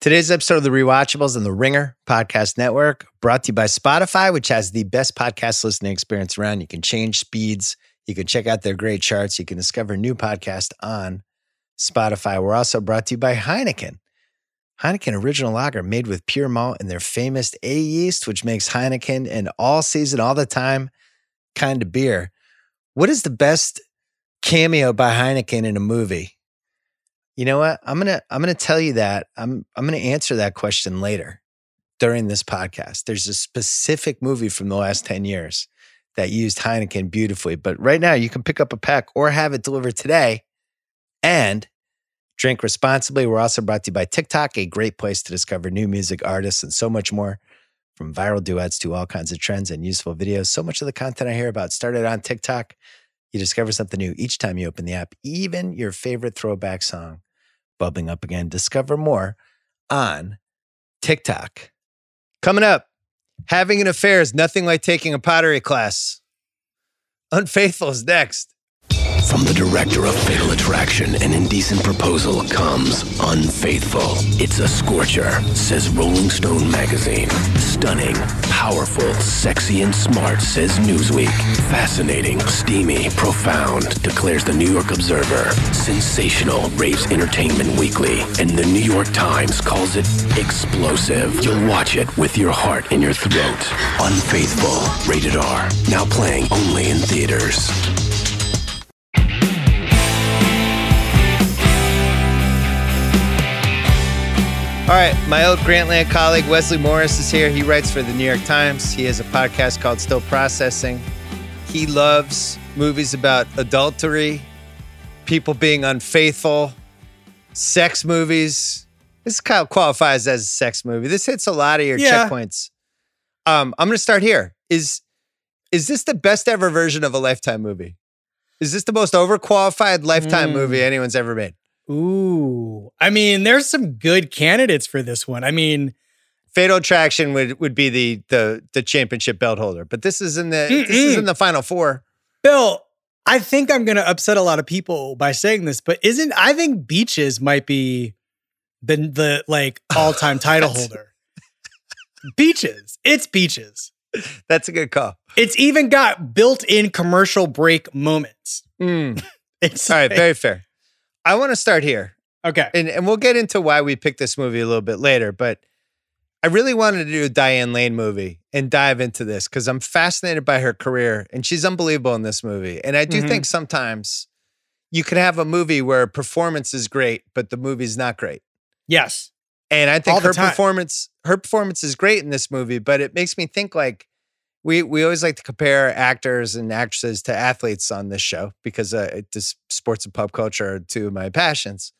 Today's episode of The Rewatchables and the Ringer Podcast Network brought to you by Spotify, which has the best podcast listening experience around. You can change speeds, you can check out their great charts, you can discover new podcasts on Spotify. We're also brought to you by Heineken. Heineken Original Lager made with pure malt and their famous A yeast, which makes Heineken an all season, all the time kind of beer. What is the best cameo by Heineken in a movie? You know what? I'm gonna I'm gonna tell you that. I'm I'm gonna answer that question later during this podcast. There's a specific movie from the last 10 years that used Heineken beautifully. But right now you can pick up a pack or have it delivered today and drink responsibly. We're also brought to you by TikTok, a great place to discover new music artists and so much more. From viral duets to all kinds of trends and useful videos. So much of the content I hear about started on TikTok. You discover something new each time you open the app, even your favorite throwback song bubbling up again. Discover more on TikTok. Coming up, having an affair is nothing like taking a pottery class. Unfaithful is next. From the director of Fatal Attraction and Indecent Proposal comes Unfaithful. It's a scorcher, says Rolling Stone magazine. Stunning, powerful, sexy, and smart, says Newsweek. Fascinating, steamy, profound, declares the New York Observer. Sensational, raves Entertainment Weekly. And the New York Times calls it explosive. You'll watch it with your heart in your throat. Unfaithful, rated R. Now playing only in theaters. All right, my old Grantland colleague Wesley Morris is here. He writes for the New York Times. He has a podcast called Still Processing. He loves movies about adultery, people being unfaithful, sex movies. This kind of qualifies as a sex movie. This hits a lot of your Yeah. checkpoints. Um, I'm going to start here. Is is this the best ever version of a Lifetime movie? Is this the most overqualified Lifetime Mm. movie anyone's ever made? Ooh. I mean, there's some good candidates for this one. I mean, Fatal Attraction would would be the the the championship belt holder, but this is in the this is in the final four. Bill, I think I'm going to upset a lot of people by saying this, but isn't I think Beaches might be the the like oh, all-time title holder. Beaches. It's Beaches. That's a good call. It's even got built-in commercial break moments. Hmm. It's All right, very fair. I want to start here, okay. and and we'll get into why we picked this movie a little bit later. But I really wanted to do a Diane Lane movie and dive into this because I'm fascinated by her career, and she's unbelievable in this movie. And I do Mhm. think sometimes you can have a movie where performance is great, but the movie's not great. Yes. And I think the her performance, her performance is great in this movie, but it makes me think like we we always like to compare actors and actresses to athletes on this show because uh, it just sports and pop culture are two of my passions.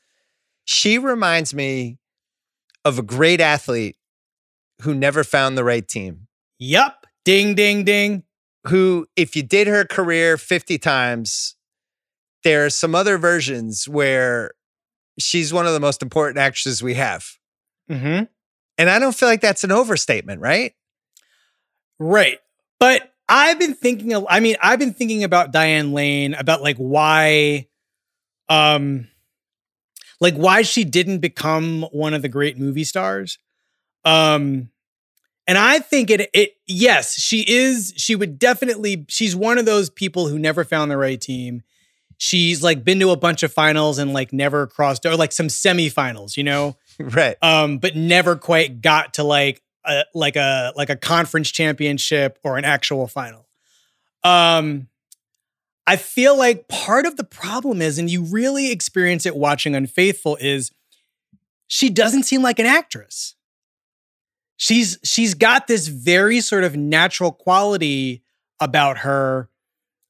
She reminds me of a great athlete who never found the right team. Yup. Ding ding ding. Who, if you did her career 50 times, there are some other versions where she's one of the most important actresses we have. Mhm. And I don't feel like that's an overstatement, right? Right. But I've been thinking I mean, I've been thinking about Diane Lane, about like why um like why she didn't become one of the great movie stars. Um and I think it it yes, she is she would definitely she's one of those people who never found the right team. She's like been to a bunch of finals and like never crossed or like some semifinals, you know? right. um, but never quite got to like like a like a conference championship or an actual final. Um, I feel like part of the problem is, and you really experience it watching Unfaithful, is she doesn't seem like an actress. She's she's got this very sort of natural quality about her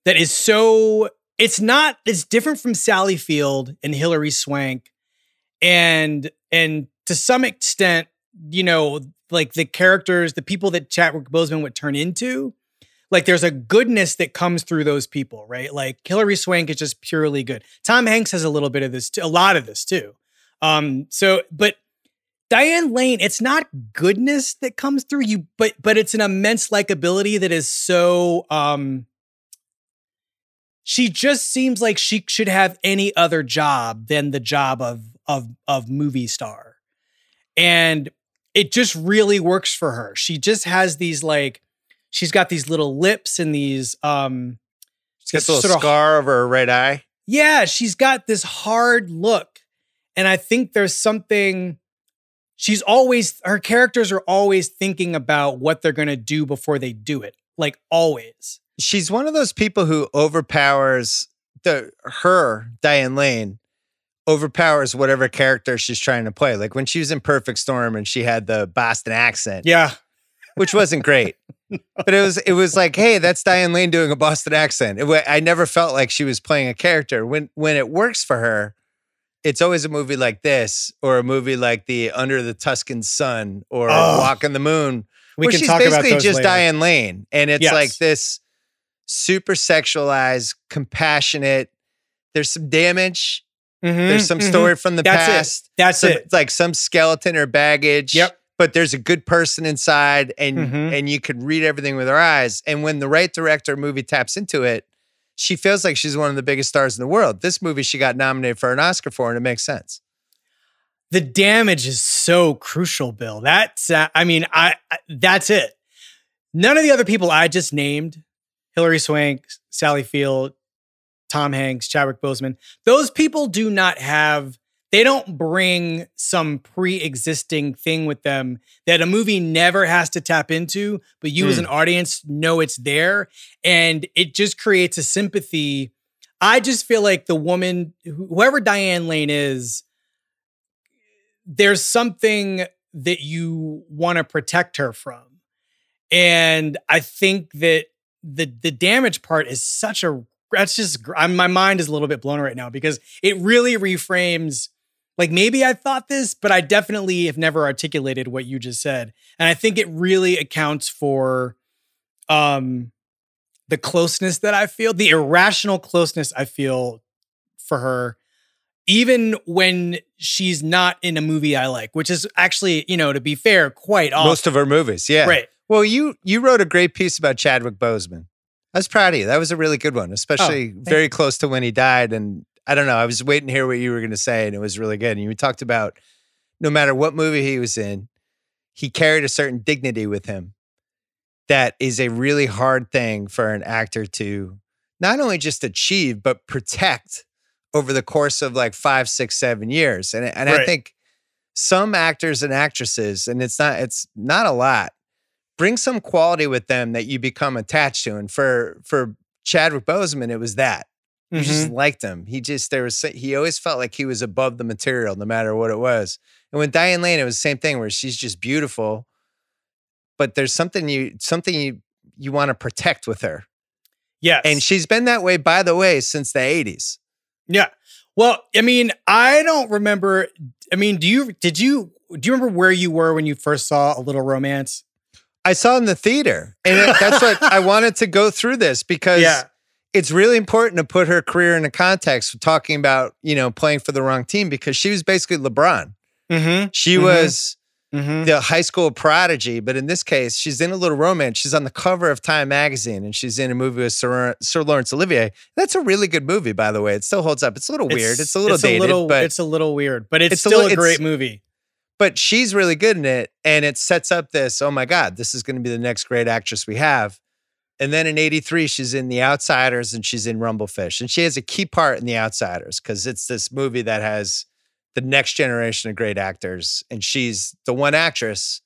that is so it's not it's different from Sally Field and Hilary Swank and and to some extent, you know, like the characters, the people that Chadwick Boseman would turn into, like there's a goodness that comes through those people, right? Like Hilary Swank is just purely good. Tom Hanks has a little bit of this, too, a lot of this too. Um, so, but Diane Lane, it's not goodness that comes through you, but but it's an immense likability that is so um she just seems like she should have any other job than the job of of of movie star. And it just really works for her. She just has these like she's got these little lips and these um she's got a little scar of, over her right eye. Yeah, she's got this hard look. And I think there's something she's always her characters are always thinking about what they're going to do before they do it. Like always. She's one of those people who overpowers the her Diane Lane overpowers whatever character she's trying to play. Like when she was in Perfect Storm and she had the Boston accent. Yeah. Which wasn't great. but it was it was like, hey, that's Diane Lane doing a Boston accent. It, I never felt like she was playing a character. When when it works for her, it's always a movie like this or a movie like the Under the Tuscan Sun or oh, Walk on the Moon. We where can she's talk basically about just later. Diane Lane, and it's yes. like this super sexualized, compassionate. There's some damage. Mm-hmm, there's some mm-hmm. story from the That's past. It. That's some, it. Like some skeleton or baggage. Yep. But there's a good person inside, and mm-hmm. and you could read everything with her eyes. And when the right director movie taps into it, she feels like she's one of the biggest stars in the world. This movie she got nominated for an Oscar for, and it makes sense. The damage is so crucial, Bill. That's uh, I mean, I, I that's it. None of the other people I just named, Hilary Swank, Sally Field, Tom Hanks, Chadwick Boseman, those people do not have they don't bring some pre-existing thing with them that a movie never has to tap into but you mm. as hmm. an audience know it's there and it just creates a sympathy i just feel like the woman whoever diane lane is there's something that you want to protect her from and i think that the the damage part is such a that's just I'm, my mind is a little bit blown right now because it really reframes like maybe I thought this, but I definitely have never articulated what you just said. And I think it really accounts for um the closeness that I feel, the irrational closeness I feel for her even when she's not in a movie I like, which is actually, you know, to be fair, quite often. Most of her movies, yeah. Right. Well, you you wrote a great piece about Chadwick Boseman. I was proud of you. That was a really good one, oh, especially oh, very close to when he died. And I don't know. I was waiting to hear what you were going to say, and it was really good. And you talked about no matter what movie he was in, he carried a certain dignity with him that is a really hard thing for an actor to not only just achieve, but protect over the course of like five, six, seven years. And, and right. I think some actors and actresses, and it's not, it's not a lot, bring some quality with them that you become attached to. And for for Chadwick Boseman, it was that. You mm-hmm. just liked him. He just there was he always felt like he was above the material, no matter what it was. And with Diane Lane, it was the same thing where she's just beautiful, but there's something you something you you want to protect with her. Yes. And she's been that way, by the way, since the 80s. Yeah. Well, I mean, I don't remember. I mean, do you did you do you remember where you were when you first saw a little romance? I saw in the theater. And it, that's what I wanted to go through this because yeah it's really important to put her career into context talking about, you know, playing for the wrong team because she was basically LeBron. Mm-hmm. She mm-hmm. was mm-hmm. the high school prodigy, but in this case, she's in a little romance. She's on the cover of Time magazine and she's in a movie with Sir, Sir Laurence Olivier. That's a really good movie, by the way. It still holds up. It's a little weird. It's a little it's dated, a little, but it's a little weird, but it's, it's still a, a great movie. But she's really good in it. And it sets up this, oh my God, this is going to be the next great actress we have. And then in 83, she's in The Outsiders and she's in Rumblefish. And she has a key part in The Outsiders because it's this movie that has the next generation of great actors. And she's the one actress.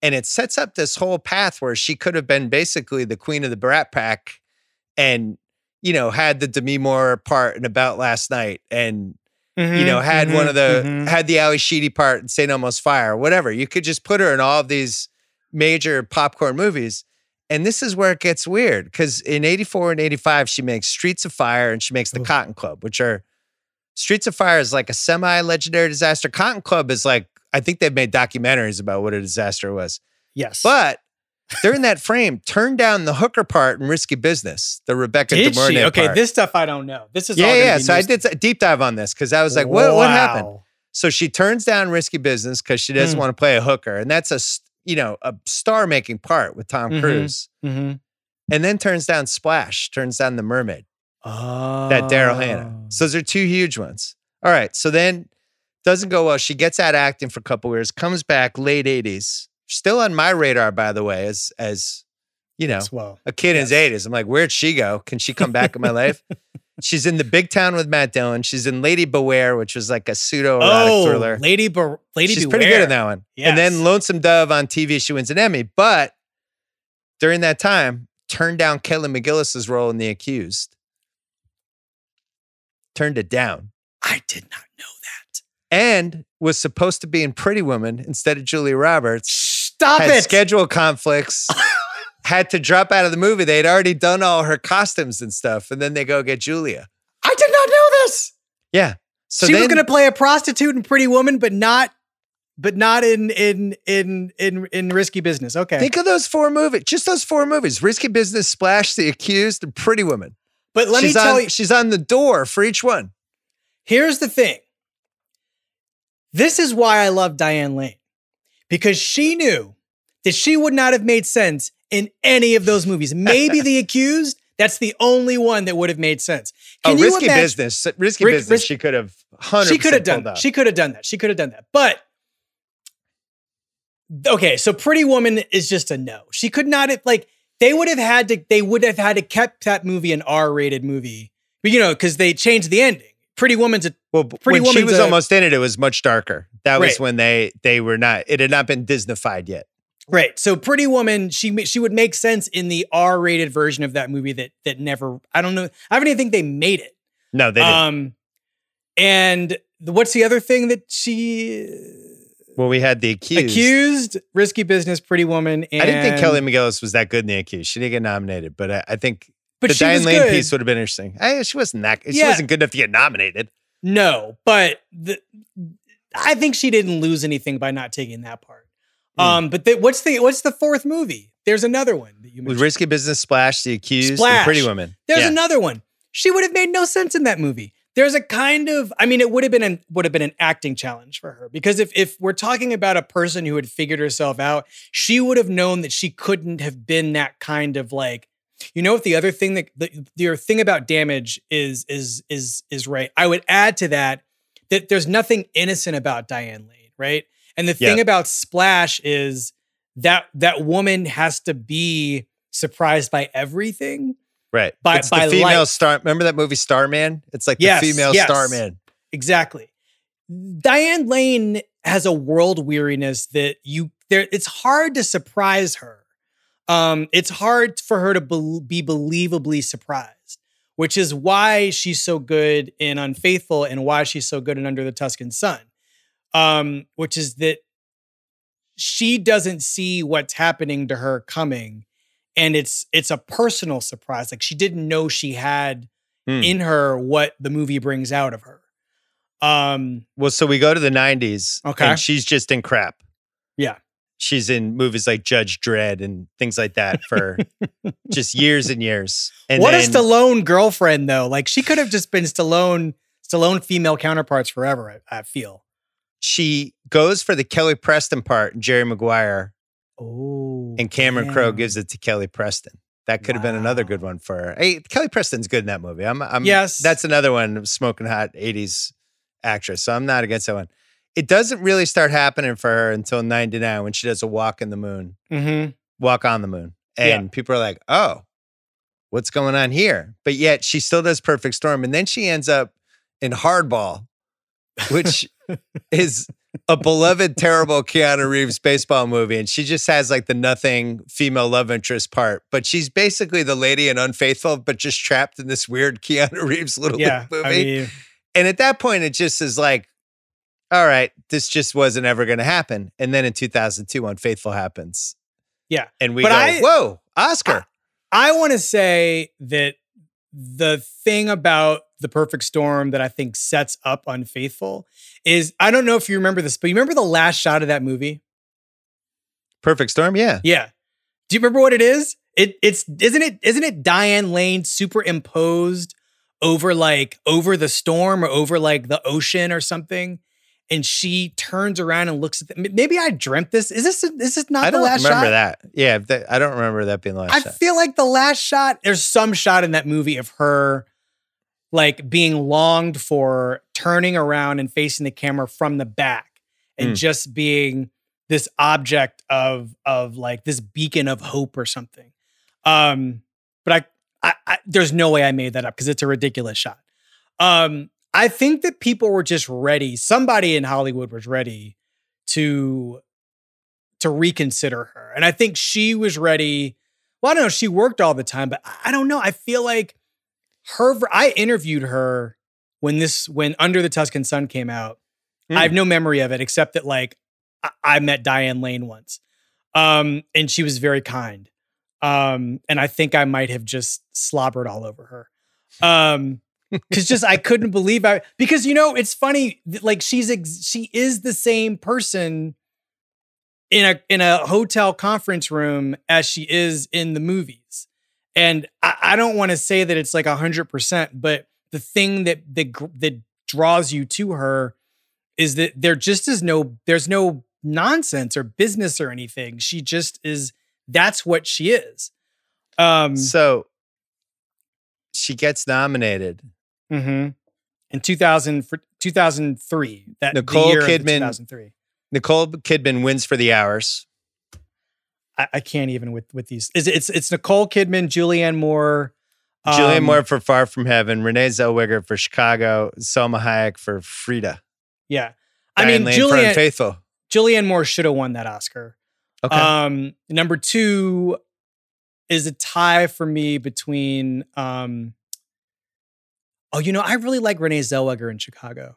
And it sets up this whole path where she could have been basically the queen of the Brat Pack and, you know, had the Demi Moore part in About Last Night and, mm-hmm, you know, had mm-hmm, one of the, mm-hmm. had the Ally Sheedy part in St. Elmo's Fire, whatever. You could just put her in all of these major popcorn movies and this is where it gets weird because in 84 and 85, she makes Streets of Fire and she makes The Cotton Club, which are Streets of Fire is like a semi legendary disaster. Cotton Club is like, I think they've made documentaries about what a disaster was. Yes. But they're in that frame. Turn down the hooker part in Risky Business, the Rebecca did De Mornay Okay, part. this stuff I don't know. This is yeah, yeah. So I did a deep dive on this because I was like, what, wow. what happened? So she turns down Risky Business because she doesn't mm. want to play a hooker, and that's a you know, a star making part with Tom mm-hmm. Cruise. Mm-hmm. And then turns down Splash, turns down The Mermaid. Oh. That Daryl Hannah. So those are two huge ones. All right. So then Doesn't go well. She gets out acting for a couple years, comes back late 80s. Still on my radar, by the way, as as you know, well. a kid in his 80s. I'm like, where'd she go? Can she come back in my life? She's in the big town with Matt Dillon. She's in Lady Beware, which was like a pseudo erotic Oh, thriller. Lady, Ber- Lady She's Beware. pretty good in that one. And then Lonesome Dove on TV, she wins an Emmy. But during that time, turned down Kelly McGillis's role in The Accused. Turned it down. I did not know that. And was supposed to be in Pretty Woman instead of Julia Roberts. Stop had it. schedule conflicts. had to drop out of the movie. They had already done all her costumes and stuff. And then they go get Julia. I did not know this. Yeah. So she was going to play a prostitute in Pretty Woman, but not, but not in in in in in Risky Business. Okay, Think of those four movies, just those four movies: Risky Business, Splash, The Accused, and Pretty Woman. but let she's me tell on, you. she's on the door for each one. Here's the thing. This is why I love Diane Lane because she knew that she would not have made sense in any of those movies. Maybe The Accused. That's the only one that would have made sense. oh, risky imagine- business, uh, risky Ri- business. she could have she could have done that. She could have done that. She could have done that. But okay, so Pretty Woman is just a no. She could not have like they would have had to they would have had to kept that movie an R-rated movie. But you know, because they changed the ending. Pretty Woman's a well, Pretty when she was a- almost in it, it was much darker. That was Right. when they they were not. It had not been Disneyfied yet. right. So Pretty Woman, she she would make sense in the R-rated version of that movie that that never. I don't know. I don't even think they made it. No, they didn't. Um, and the- what's the other thing that she well, we had the accused. accused? Risky Business, Pretty Woman. And I didn't think Kelly McGillis was that good in the accused. She didn't get nominated, but I, I think but the she Diane Lane good. piece would have been interesting. I, she wasn't that. She Yeah. wasn't good enough to get nominated. No, but the, I think she didn't lose anything by not taking that part. Hmm. Um, but the, what's the what's the fourth movie? There's another one that you With. Risky Business, Splash, The Accused, Splash. Pretty Woman. There's Yeah. another one. She would have made no sense in that movie. There's a kind of, I mean, it would have been an would have been an acting challenge for her because if if we're talking about a person who had figured herself out, she would have known that she couldn't have been that kind of like, you know, what the other thing that the, the thing about damage is is is is right. I would add to that that there's nothing innocent about Diane Lane, right? And the thing Yeah. about Splash is that that woman has to be surprised by everything. Right. By- it's by the female light. star. Remember that movie Starman? It's like Yes, the female yes. Starman. Exactly. Diane Lane has a world weariness that you there it's hard to surprise her. Um it's hard for her to be believably surprised, which is why she's so good in Unfaithful and why she's so good in Under the Tuscan Sun. Um which is that she doesn't see what's happening to her coming and it's it's a personal surprise like she didn't know she had Hmm. in her what the movie brings out of her. Um, Well, so we go to the 90s. Okay. And she's just in crap. Yeah. She's in movies like Judge Dredd and things like that for just years and years. And what then a Stallone girlfriend though. Like she could have just been Stallone, Stallone female counterparts forever. I, I feel. she goes for the Kelly Preston part, and Jerry Maguire, Oh, and Cameron Crowe gives it to Kelly Preston. That could have been another good one for her. Hey, Kelly Preston's good in that movie. I'm, I'm Yes. That's another one, smoking hot 80s actress. So I'm not against that one. It doesn't really start happening for her until 99 when she does a walk in the moon, Mm-hmm. walk on the moon. Yeah. And people are like, oh, what's going on here? But yet she still does Perfect Storm. And then she ends up in Hardball, which is a beloved, terrible Keanu Reeves baseball movie. And she just has like the nothing female love interest part. But she's basically the lady and Unfaithful, but just trapped in this weird Keanu Reeves little Yeah, movie. I mean, and at that point, it just is like, all right, this just wasn't ever going to happen. And then in 2002, Unfaithful happens. Yeah. And we But go, I- whoa, Oscar. I want to say that the thing about the perfect storm that I think sets up Unfaithful is I don't know if you remember this, but you remember the last shot of that movie? Perfect Storm. Yeah. Yeah. Do you remember what it is? It it's isn't it isn't it Diane Lane superimposed over like over the storm or over like the ocean or something? And she turns around and looks at them. Maybe I dreamt this. Is this is this not I the don't last remember that. Yeah. that- I don't remember that being the last I shot. feel like the last shot, there's some shot in that movie of her like being longed for, turning around and facing the camera from the back, and Mm. just being this object of of like this beacon of hope or something. Um, but I, I, I there's no way I made that up because it's a ridiculous shot. Um, I think that people were just ready. Somebody in Hollywood was ready to to reconsider her, and I think she was ready. Well, I don't know. She worked all the time, but I- don't know. I feel like her. I interviewed her when this when Under the Tuscan Sun came out. Hmm. I have no memory of it except that like I, I met Diane Lane once, um, and she was very kind. Um, and I think I might have just slobbered all over her. Um, because just I couldn't believe I because you know it's funny like she's ex- she is the same person in a in a hotel conference room as she is in the movies, and I, I don't want to say that it's like a hundred percent, but the thing that that that draws you to her is that there just is no there's no nonsense or business or anything. She just is that's what she is. Um So she gets nominated. Mhm. in 2000 for 2003 that Nicole year of the Kidman- 2003 Nicole Kidman wins for the hours. I, I can't even with with these is it- it's it's Nicole Kidman Julianne Moore Julianne um, Moore for Far From Heaven, Renee Zellweger for Chicago, Salma Hayek for Frida. yeah I Diane mean Lane for Julianne Unfaithful. Julianne Moore should have won that Oscar Okay. Um, number two is a tie for me between. Um, oh, you know, I really like Renee Zellweger in Chicago.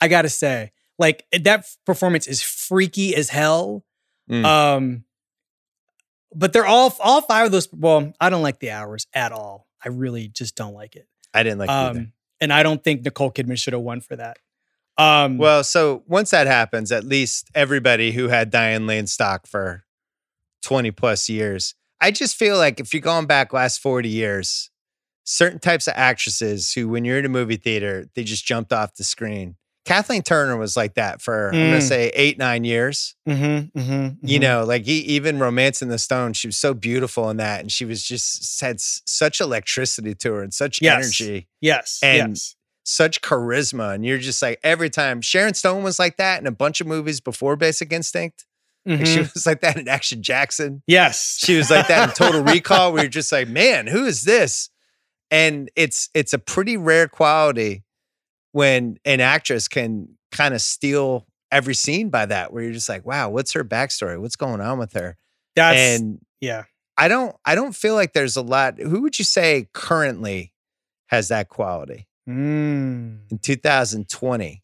I gotta say, like that performance is freaky as hell. Mm. Um, but they're all all five of those. Well, I don't like the hours at all. I really just don't like it. I didn't like it either. Um, and I don't think Nicole Kidman should have won for that. Um, Well, so once that happens, at least everybody who had Diane Lane stock for 20 plus years, I just feel like if you're going back last 40 years, certain types of actresses who, when you're in a movie theater, they just jumped off the screen. Kathleen Turner was like that for, I'm going Mm. to say, eight, nine years. mhm, mhm, You mhm. know, like he, even Romancing the Stone, she was so beautiful in that. And she was just had s- such electricity to her and such Yes. energy yes, and- yes. such charisma. And you're just like every time Sharon Stone was like that in a bunch of movies before Basic Instinct. Like she Mhm. was like that in Action Jackson. yes, She was like that in Total Recall, where you're just like, man, who is this? And it's it's a pretty rare quality when an actress can kind of steal every scene by that, where you're just like, wow, what's her backstory? What's going on with her? That's and yeah. I don't I don't feel like there's a lot. Who would you say currently has that quality? Mm. in 2020.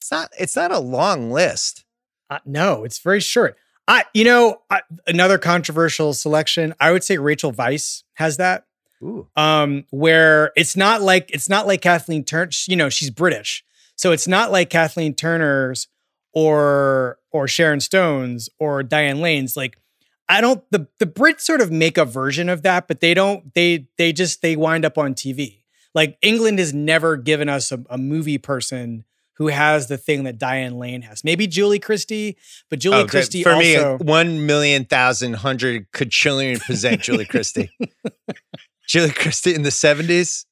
It's not it's not a long list. Uh, no, it's very short. I, you know, I, another controversial selection. I would say Rachel Weisz has that. Ooh. Um, where it's not like it's not like Kathleen Turner. You know, she's British, so it's not like Kathleen Turner's or or Sharon Stone's or Diane Lane's. Like, I don't. The the Brits sort of make a version of that, but they don't. They they just they wind up on TV. Like England has never given us a, a movie person who has the thing that Diane Lane has. Maybe Julie Christie, but Julie Oh, Christie for also. me, one million thousand hundred quadrillion percent Julie Christie. Julie Christie in the 70s.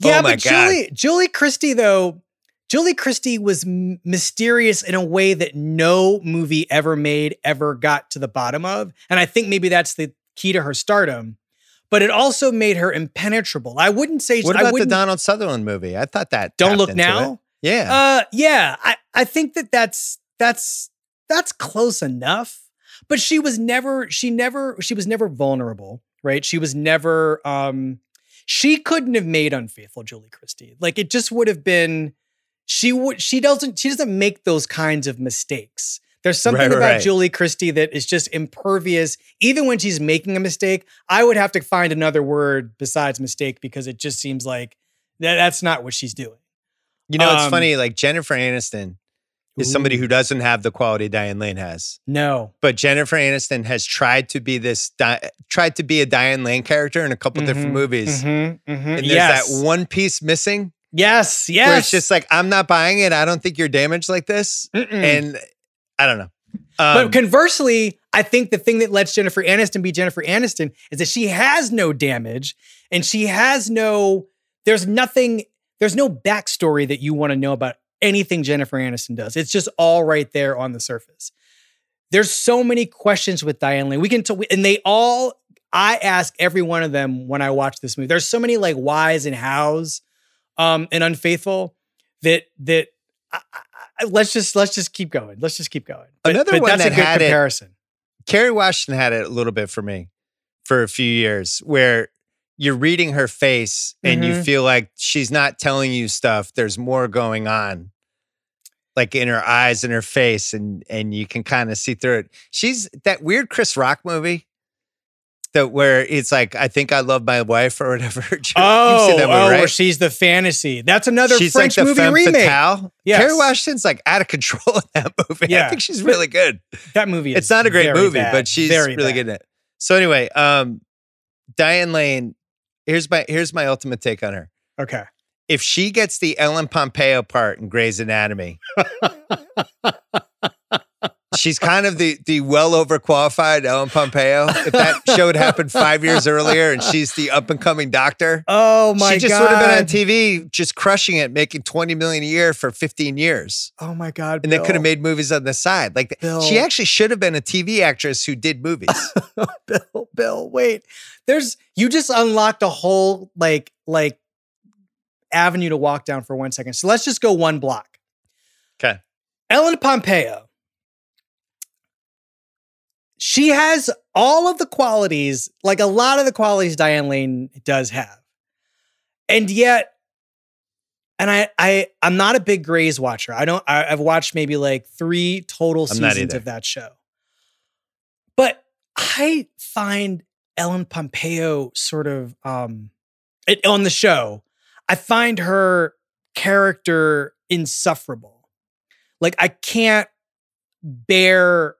yeah, oh my but God. Julie Julie Christie though, Julie Christie was m- mysterious in a way that no movie ever made ever got to the bottom of, and I think maybe that's the key to her stardom. But it also made her impenetrable. I wouldn't say What about the Donald Sutherland movie? I thought that. Don't Look Now? it. Yeah. Uh, yeah, I, I think that that's that's that's close enough. But she was never she never she was never vulnerable, right? She was never um she couldn't have made unfaithful Julie Christie. Like it just would have been she would she doesn't she doesn't make those kinds of mistakes. There's something Right, about right. Julie Christie that is just impervious. Even when she's making a mistake, I would have to find another word besides mistake because it just seems like that, that's not what she's doing. you know, it's um, funny. Like Jennifer Aniston is somebody who doesn't have the quality Diane Lane has. No. But Jennifer Aniston has tried to be this, Di- tried to be a Diane Lane character in a couple different Mhm, movies. mhm, mhm. And there's Yes. that one piece missing Yes. Yes. where it's just like, I'm not buying it. I don't think you're damaged like this. Mm-mm. And I don't know. Um, but conversely, I think the thing that lets Jennifer Aniston be Jennifer Aniston is that she has no damage and she has no, there's nothing, there's no backstory that you want to know about anything Jennifer Aniston does. It's just all right there on the surface. There's so many questions with Diane Lane. We can, t- and they all, I ask every one of them when I watch this movie. There's so many like whys and hows um, and unfaithful that, that, I, I, let's just let's just keep going. Let's just keep going. But, Another but one that's that a good had comparison. It, Kerry Washington had it a little bit for me for a few years, where you're reading her face and Mm-hmm. you feel like she's not telling you stuff. There's more going on, like in her eyes and her face, and and you can kind of see through it. She's that weird Chris Rock movie. That where it's like I think I love my wife or whatever. Oh, that movie, oh, right? where she's the fantasy. That's another she's French like the movie femme remake. fatale. Yes. Kerry Washington's like out of control in that movie. Yeah. I think she's really good. That movie. Is It's not a great movie, bad, but she's very really bad. good in it. So anyway, um, Diane Lane. Here's my here's my ultimate take on her. Okay. If she gets the Ellen Pompeo part in Grey's Anatomy, she's kind of the the well overqualified Ellen Pompeo. If that show had happened five years earlier and she's the up and coming doctor, Oh my god. she just god. would have been on TV, just crushing it, making twenty million a year for fifteen years. Oh my god. And they could have made movies on the side. Like Bill. she actually should have been a TV actress who did movies. Bill, Bill, wait. There's you just unlocked a whole like like avenue to walk down for one second. So let's just go one block. Okay. Ellen Pompeo. She has all of the qualities, like a lot of the qualities Diane Lane does have. And yet, and I I I'm not a big Grey's watcher. I don't I, I've watched maybe like three total seasons of that show. But I find Ellen Pompeo sort of um it, on the show, I find her character insufferable. Like I can't bear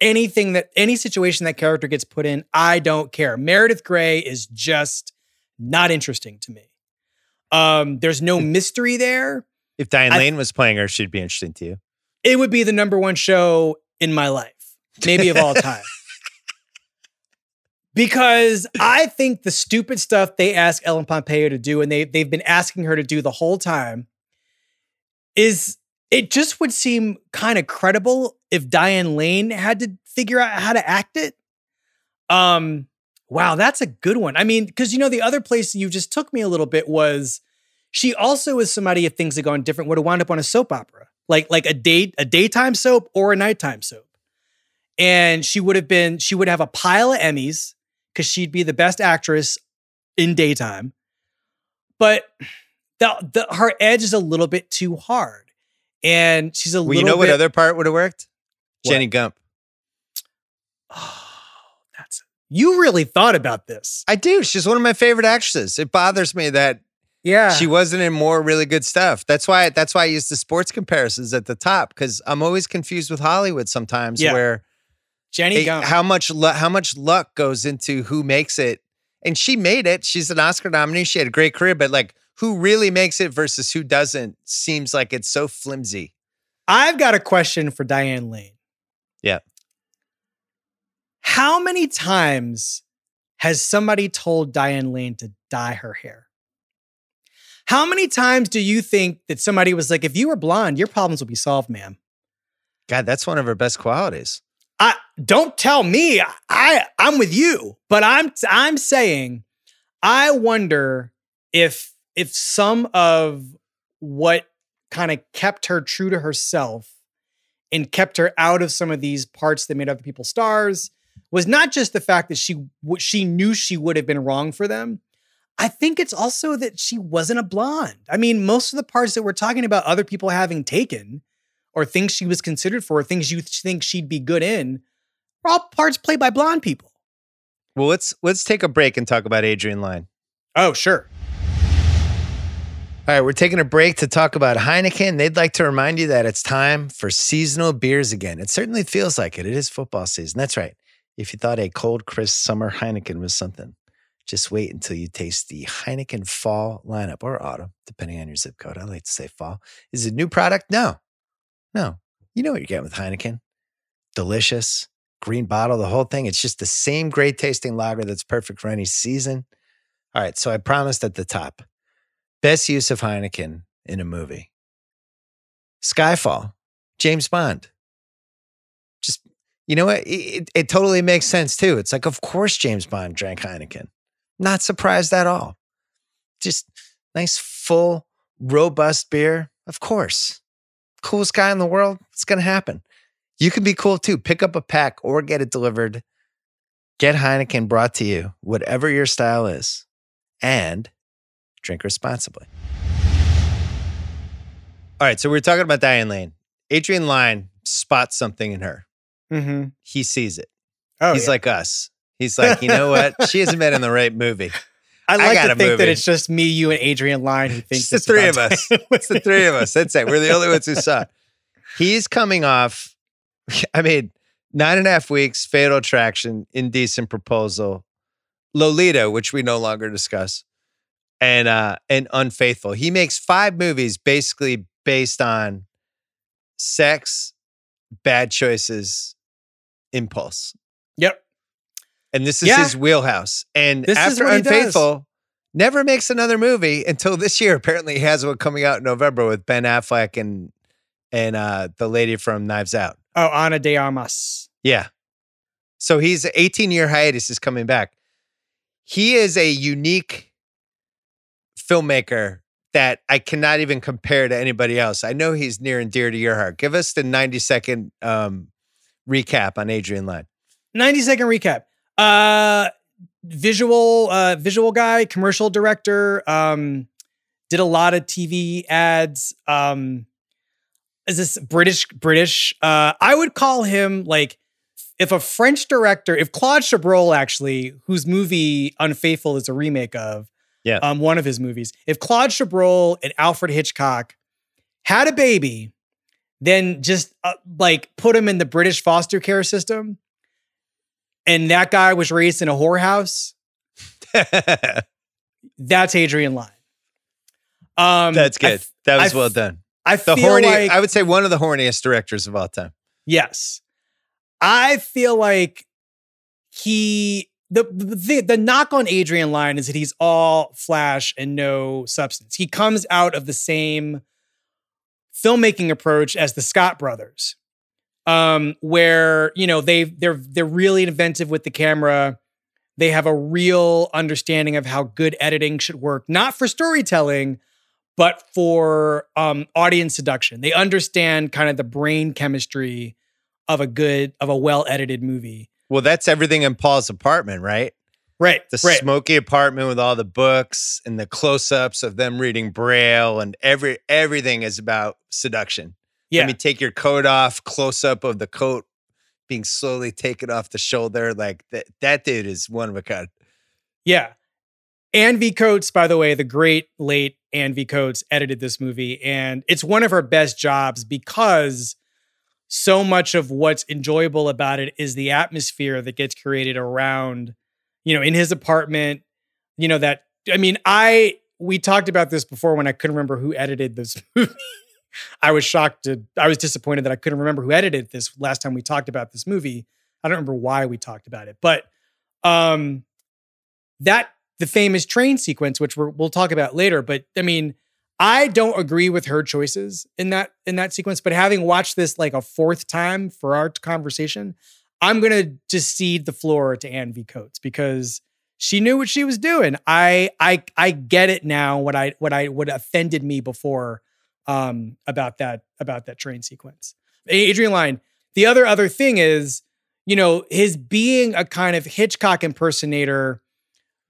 anything that any situation that character gets put in. I don't care. Meredith Grey is just not interesting to me. Um, there's no mystery there. if Diane I- Lane was playing her, she'd be interesting to you. It would be the number one show in my life, maybe of all time. Because I think the stupid stuff they ask Ellen Pompeo to do, and they they've been asking her to do the whole time, is it just would seem kind of credible if Diane Lane had to figure out how to act it. Um, wow, that's a good one. I mean, because you know, the other place you just took me a little bit was she also is somebody if things had gone different would have wound up on a soap opera, like like a date a daytime soap or a nighttime soap, and she would have been she would have a pile of Emmys because she'd be the best actress in daytime, but the, the her edge is a little bit too hard, and she's a Well, little you know what other part would have worked? What? Jenny Gump. Oh, that's you really thought about this. I do. She's one of my favorite actresses. It bothers me that Yeah. she wasn't in more really good stuff. That's why. That's why I use the sports comparisons at the top because I'm always confused with Hollywood sometimes, Yeah. where Jenny it- Gump. how much lu- how much luck goes into who makes it. And she made it. She's an Oscar nominee. She had a great career, but like who really makes it versus who doesn't seems like it's so flimsy. I've got a question for Diane Lane. Yeah. How many times has somebody told Diane Lane to dye her hair? How many times do you think that somebody was like, if you were blonde, your problems would be solved, ma'am? God, that's one of her best qualities. Don't tell me. I I'm with you, but I'm I'm saying I wonder if if some of what kind of kept her true to herself and kept her out of some of these parts that made other people stars was not just the fact that she she knew she would have been wrong for them. I think it's also that she wasn't a blonde. I mean, most of the parts that we're talking about other people having taken or things she was considered for, or things you think she'd be good in, are all parts played by blonde people. Well, let's let's take a break and talk about Adrian Lyne. Oh, sure. All right, we're taking a break to talk about Heineken. They'd like to remind you that it's time for seasonal beers again. It certainly feels like it. It is football season. That's right. If you thought a cold, crisp summer Heineken was something, just wait until you taste the Heineken fall lineup or autumn, depending on your zip code. I like to say fall. Is it a new product? No. No. You know what you're getting with Heineken. Delicious, green bottle, the whole thing. It's just the same great tasting lager that's perfect for any season. All right, so I promised at the top Best use of Heineken in a movie. Skyfall, James Bond. Just, you know what? It, it, it totally makes sense too. It's like, of course, James Bond drank Heineken. Not surprised at all. Just nice, full, robust beer. Of course. Coolest guy in the world. It's going to happen. You can be cool too. Pick up a pack or get it delivered. Get Heineken brought to you, whatever your style is, and drink responsibly. All right, so we are talking about Diane Lane. Adrian Lyne spots something in her. Mm-hmm. He sees it. Oh, He's yeah. like us. He's like, you know what? She hasn't been in the right movie. I I like got to think that it's just me, you, and Adrian Lyne who think It's the three of us. It's the three of us. That's it. We're the only ones who saw it. He's coming off, I mean, nine and a half weeks, fatal attraction, indecent proposal, Lolita, which we no longer discuss, and uh and unfaithful. He makes five movies basically based on sex, bad choices, impulse. Yep. And this is Yeah. his wheelhouse. And This after what he does. Unfaithful, never makes another movie until this year. Apparently, he has one coming out in November with Ben Affleck and and uh, the lady from Knives Out. Oh, Ana de Armas. Yeah. So he's 18 year hiatus is coming back. He is a unique filmmaker that I cannot even compare to anybody else. I know he's near and dear to your heart. Give us the 90 second um, recap on Adrian Lyne. 90 second recap. Uh visual uh visual guy, commercial director, um did a lot of TV ads. Um is this British British? Uh I would call him like if a French director, if Claude Chabrol actually, whose movie Unfaithful is a remake of, Yeah. um, one of his movies, if Claude Chabrol and Alfred Hitchcock had a baby, then just uh, like put him in the British foster care system, and that guy was raised in a whorehouse, that's Adrian Lyne. Um, That's good. that I was well done. I The feel horny, like I would say one of the horniest directors of all time. Yes. I feel like he the the, the knock on Adrian Lyne is that he's all flash and no substance. He comes out of the same filmmaking approach as the Scott brothers. Um, where, you know, they they're they're really inventive with the camera. They have a real understanding of how good editing should work, not for storytelling, but for um, audience seduction. They understand kind of the brain chemistry of a good, of a well edited movie. Well, that's everything in Paul's apartment, right? Right. The right. smoky apartment with all the books and the close-ups of them reading braille and every everything is about seduction. yeah. Let me take your coat off, close up of the coat being slowly taken off the shoulder. Like that that dude is one of a kind. Yeah. Ann V. Coates, by the way, the great late Ann V. Coates edited this movie. And it's one of her best jobs because so much of what's enjoyable about it is the atmosphere that gets created around, you know, in his apartment. You know, that, I mean, I, we talked about this before when I couldn't remember who edited this movie. I was shocked to, I was disappointed that I couldn't remember who edited this last time we talked about this movie. I don't remember why we talked about it, but um, that the famous train sequence, which we're, we'll talk about later. But I mean, I don't agree with her choices in that in that sequence. But having watched this like a fourth time for our conversation, I'm gonna just cede the floor to Ann V. Coates because she knew what she was doing. I I I get it now. What I what I what offended me before um, about that about that train sequence. Adrian Lyne. The other other thing is, you know, his being a kind of Hitchcock impersonator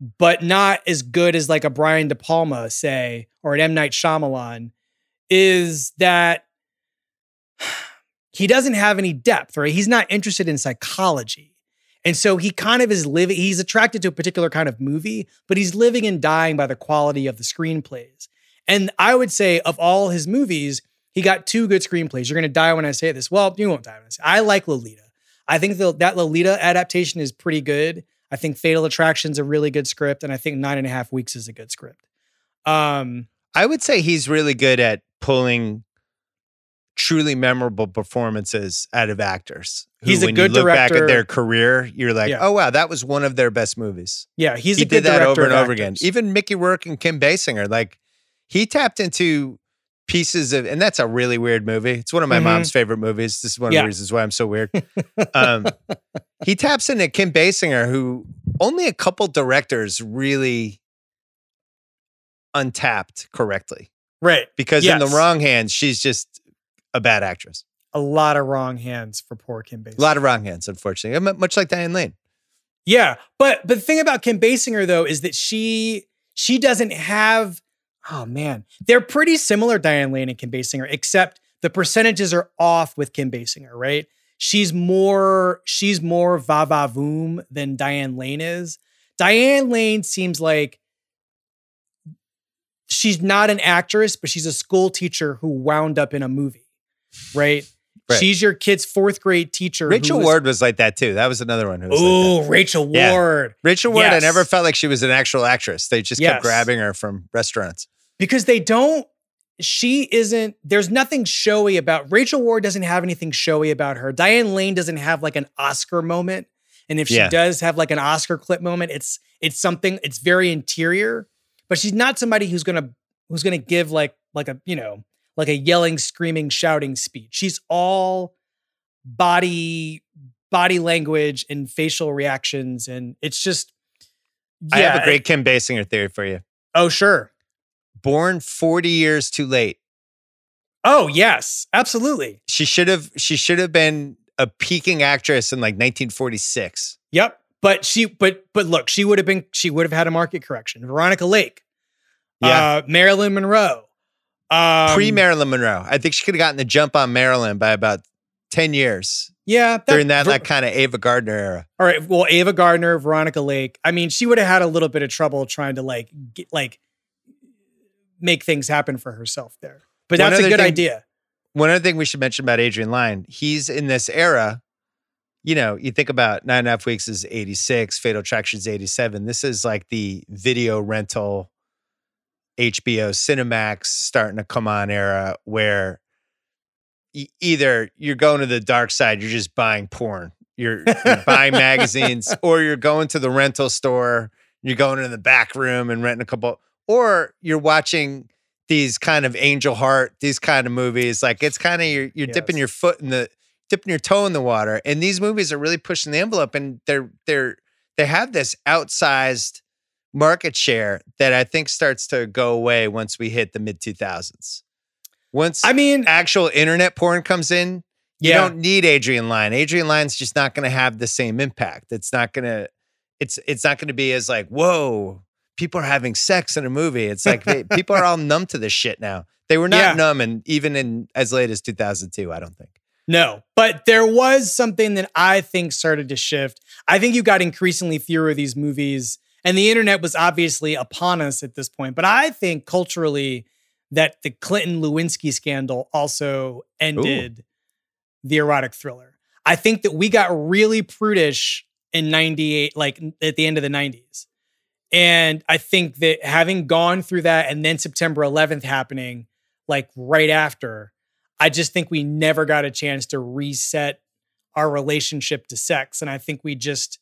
but not as good as like a Brian De Palma, say, or an M. Night Shyamalan, is that he doesn't have any depth, right? He's not interested in psychology. And so he kind of is living, he's attracted to a particular kind of movie, but he's living and dying by the quality of the screenplays. And I would say of all his movies, he got two good screenplays. You're going to die when I say this. Well, you won't die when I say I like Lolita. I think the, that Lolita adaptation is pretty good. I think Fatal Attraction's is a really good script, and I think Nine and a Half Weeks is a good script. Um, I would say he's really good at pulling truly memorable performances out of actors. who, He's a when good you look back at their career, you're like, Yeah. oh wow, that was one of their best movies. yeah, he's he a good did that director over and over again. Even Mickey Rourke and Kim Basinger, like he tapped into pieces of, and that's a really weird movie. It's one of my Mhm. mom's favorite movies. This is one of the reasons why I'm so weird. Um, he taps into Kim Basinger, who only a couple directors really untapped correctly. Right. Because in the wrong hands, she's just a bad actress. A lot of wrong hands for poor Kim Basinger. A lot of wrong hands, unfortunately. Much like Diane Lane. Yeah, but but the thing about Kim Basinger though is that she she doesn't have. Oh man, they're pretty similar, Diane Lane and Kim Basinger, except the percentages are off with Kim Basinger. Right? She's more she's more va va voom than Diane Lane is. Diane Lane seems like she's not an actress, but she's a school teacher who wound up in a movie. Right? Right. She's your kid's fourth grade teacher. Rachel was- Ward was like that too. That was another one who was like that. Oh, Rachel Yeah. Ward. Rachel Ward, I never felt like she was an actual actress. They just Yes. kept grabbing her from restaurants. Because they don't she isn't there's nothing showy about Rachel Ward doesn't have anything showy about her. Diane Lane doesn't have like an Oscar moment. And if she Yeah. does have like an Oscar clip moment, it's it's something it's very interior, but she's not somebody who's going to who's going to give like like a, you know, like a yelling, screaming, shouting speech. She's all body body language and facial reactions and it's just I have a great Kim Basinger theory for you. Oh, sure. Born 40 years too late. Oh, yes. Absolutely. She should have she should have been a peaking actress in like 1946. Yep. But she, but but look, she would have been, she would have had a market correction. Veronica Lake, Yeah. uh, Marilyn Monroe, um, Pre Marilyn Monroe. I think she could have gotten the jump on Marilyn by about 10 years yeah, during that Ver- like kind of Ava Gardner era. all right. Well, Ava Gardner, Veronica Lake. I mean, she would have had a little bit of trouble trying to like get, like make things happen for herself there. But One that's a good thing- idea. One other thing we should mention about Adrian Lyne, he's in this era. You know, you think about nine and a half weeks is 86, Fatal Attraction is 87. This is like the video rental, HBO Cinemax starting to come on era where e- either you're going to the dark side, you're just buying porn, you're, you're buying magazines, or you're going to the rental store, you're going in the back room and renting a couple, or you're watching these kind of angel heart, these kind of movies. Like it's kind of you're you're dipping your foot in the dipping your toe in the water. And these movies are really pushing the envelope and they're they're they have this outsized market share that I think starts to go away once we hit the mid 2000s. Once I mean, actual internet porn comes in, you yeah, don't need Adrian Lyne. Adrian Lyne's just not going to have the same impact. It's not going to it's it's not going to be as like, "Whoa, people are having sex in a movie." It's like they, people are all numb to this shit now. They were not Yeah. numb and even in as late as 2002, I don't think. No, but there was something that I think started to shift. I think you got increasingly fewer of these movies, and the internet was obviously upon us at this point. But I think culturally that the Clinton Lewinsky scandal also ended the erotic thriller. I think that we got really prudish in 98, like at the end of the 90s. And I think that having gone through that and then September 11th happening, like right after, I just think we never got a chance to reset our relationship to sex. And I think we just,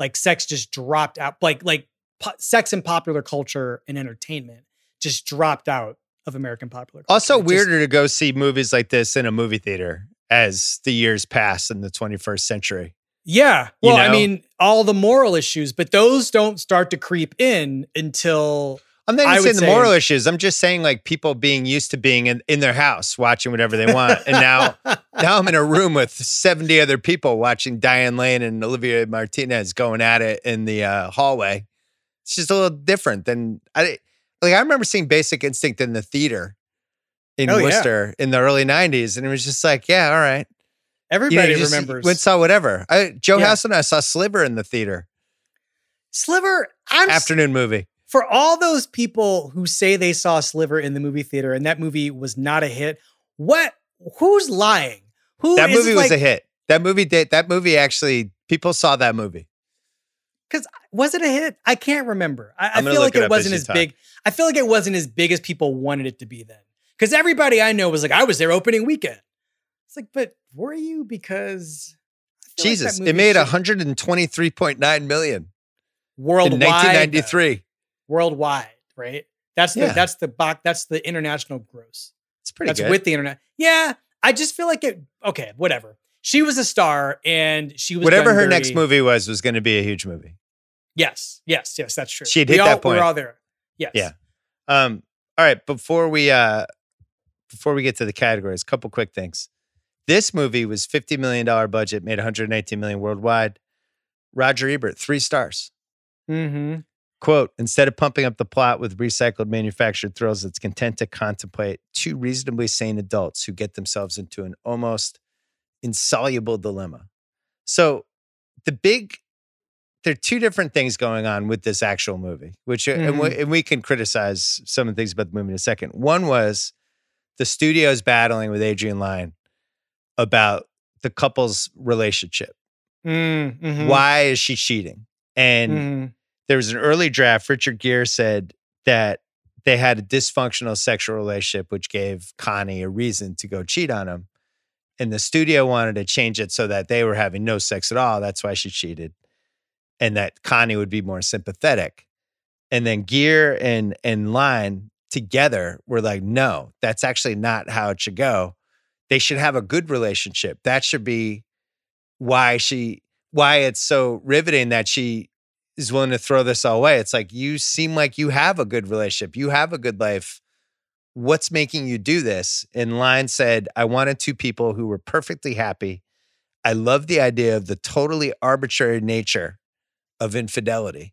like, sex just dropped out. Like, like po- sex and popular culture and entertainment just dropped out of American popular culture. Also just- weirder to go see movies like this in a movie theater as the years pass in the 21st century. Yeah. You Well, I mean, all the moral issues, but those don't start to creep in until I'm not even would saying the moral issues. I'm just saying like people being used to being in, in their house watching whatever they want. And now now I'm in a room with 70 other people watching Diane Lane and Olivier Martinez going at it in the uh, hallway. It's just a little different than I like I remember seeing Basic Instinct in the theater in Oh, yeah. Worcester in the early 90s and it was just like, yeah, all right. You know, everybody you remembers. Went saw whatever. I, Joe Yeah. House and I saw Sliver in the theater. Sliver, I'm Afternoon movie. for all those people who say they saw Sliver in the movie theater and that movie was not a hit. What? Who's lying? Who That movie was like, a hit. That movie did that movie actually people saw that movie. Because uh, was it a hit? I can't remember. I, I feel like it it wasn't as talk. big. I feel like it wasn't as big as people wanted it to be then. Because everybody I know was like, I was there opening weekend. It's like, but were you? Because feel like Jesus, it made should- 123.9 million worldwide in though. 1993. worldwide, right? That's the Yeah. that's the box. That's the international gross. It's pretty that's good. with the internet. Yeah, I just feel like it. Okay, whatever. She was a star, and she was Whatever her dirty. next movie was was going to be a huge movie. Yes, yes, yes. That's true. She hit all, that point. were all there. Yes. Yeah. Um, all right, before we uh before we get to the categories, a couple quick things. This movie was $50 million budget, made 118 million worldwide. Roger Ebert, three stars. Mm-hmm. Quote, instead of pumping up the plot with recycled manufactured thrills, it's content to contemplate two reasonably sane adults who get themselves into an almost insoluble dilemma. So the big there are two different things going on with this actual movie, which uh, and, we, and we can criticize some of the things about the movie in a second. One was the studio's battling with Adrian Lyne about the couple's relationship. Mm-hmm. Why is she cheating? And Mhm. there was an early draft. Richard Gere said that they had a dysfunctional sexual relationship, which gave Connie a reason to go cheat on him. And the studio wanted to change it so that they were having no sex at all. That's why she cheated. And that Connie would be more sympathetic. And then Gere and and Lyne together were like, no, that's actually not how it should go. They should have a good relationship. That should be why she why it's so riveting that she is willing to throw this all away. It's like you seem like you have a good relationship. You have a good life. What's making you do this? And Lyne said, I wanted two people who were perfectly happy. I love the idea of the totally arbitrary nature of infidelity.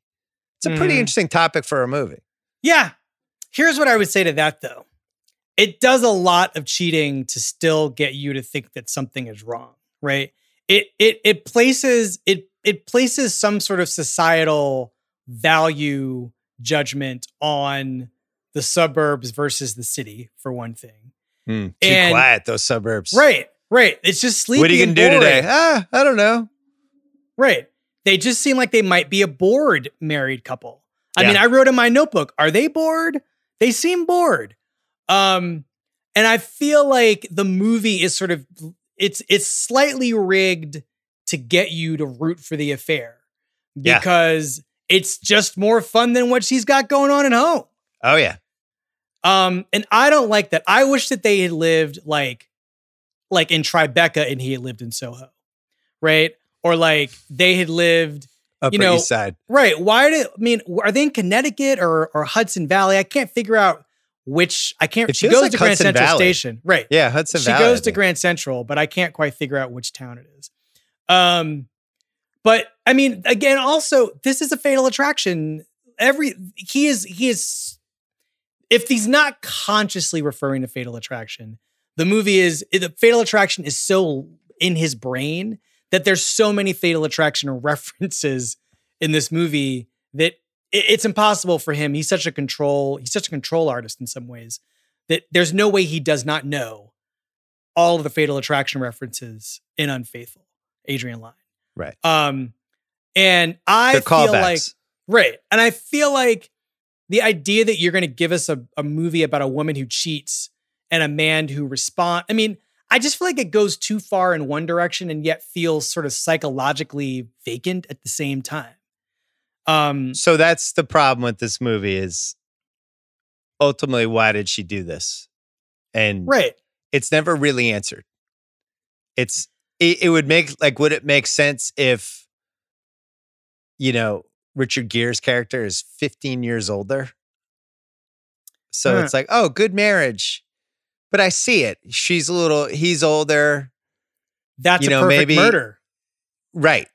It's a pretty Mhm. interesting topic for a movie. Yeah. Here's what I would say to that though. It does a lot of cheating to still get you to think that something is wrong, right? It it it places it it places some sort of societal value judgment on the suburbs versus the city for one thing. Hmm, too And- quiet, those suburbs. Right. Right. It's just sleepy. What are you to do today? Ah, I don't know. Right. They just seem like they might be a bored married couple. I Yeah. mean, I wrote in my notebook, are they bored? They seem bored. Um, and I feel like the movie is sort of it's it's slightly rigged to get you to root for the affair Yeah. because it's just more fun than what she's got going on at home. Oh, yeah. Um, and I don't like that. I wish that they had lived like like in Tribeca and he had lived in Soho, right? Or like they had lived Upper know, East Side. right. Why did I mean? Are they in Connecticut or or Hudson Valley? I can't figure out which. I can't. It she goes like to Grand Hudson Central Valley. Station, right? Yeah, Hudson she Valley. goes to. Grand Central, but I can't quite figure out which town it is. Um, but I mean, again, also this is a fatal attraction. Every he is he is if he's not consciously referring to fatal attraction, the movie is the fatal attraction is so in his brain that there's so many fatal attraction references in this movie that it's impossible for him. He's such a control, he's such a control artist in some ways that there's no way he does not know all of the fatal attraction references in Unfaithful, Adrian Lyne. Right. Um, and I They're feel like right, and I feel like the idea that you're going to give us a, a movie about a woman who cheats and a man who respond. I mean, I just feel like it goes too far in one direction and yet feels sort of psychologically vacant at the same time. Um, So that's the problem with this movie is ultimately why did she do this? And right. it's never really answered. It's it, it would make like would it make sense if you know Richard Gere's character is 15 years older? So Huh. it's like, oh, good marriage. But I see it. She's a little he's older. That's You a know, perfect maybe- murder. Right.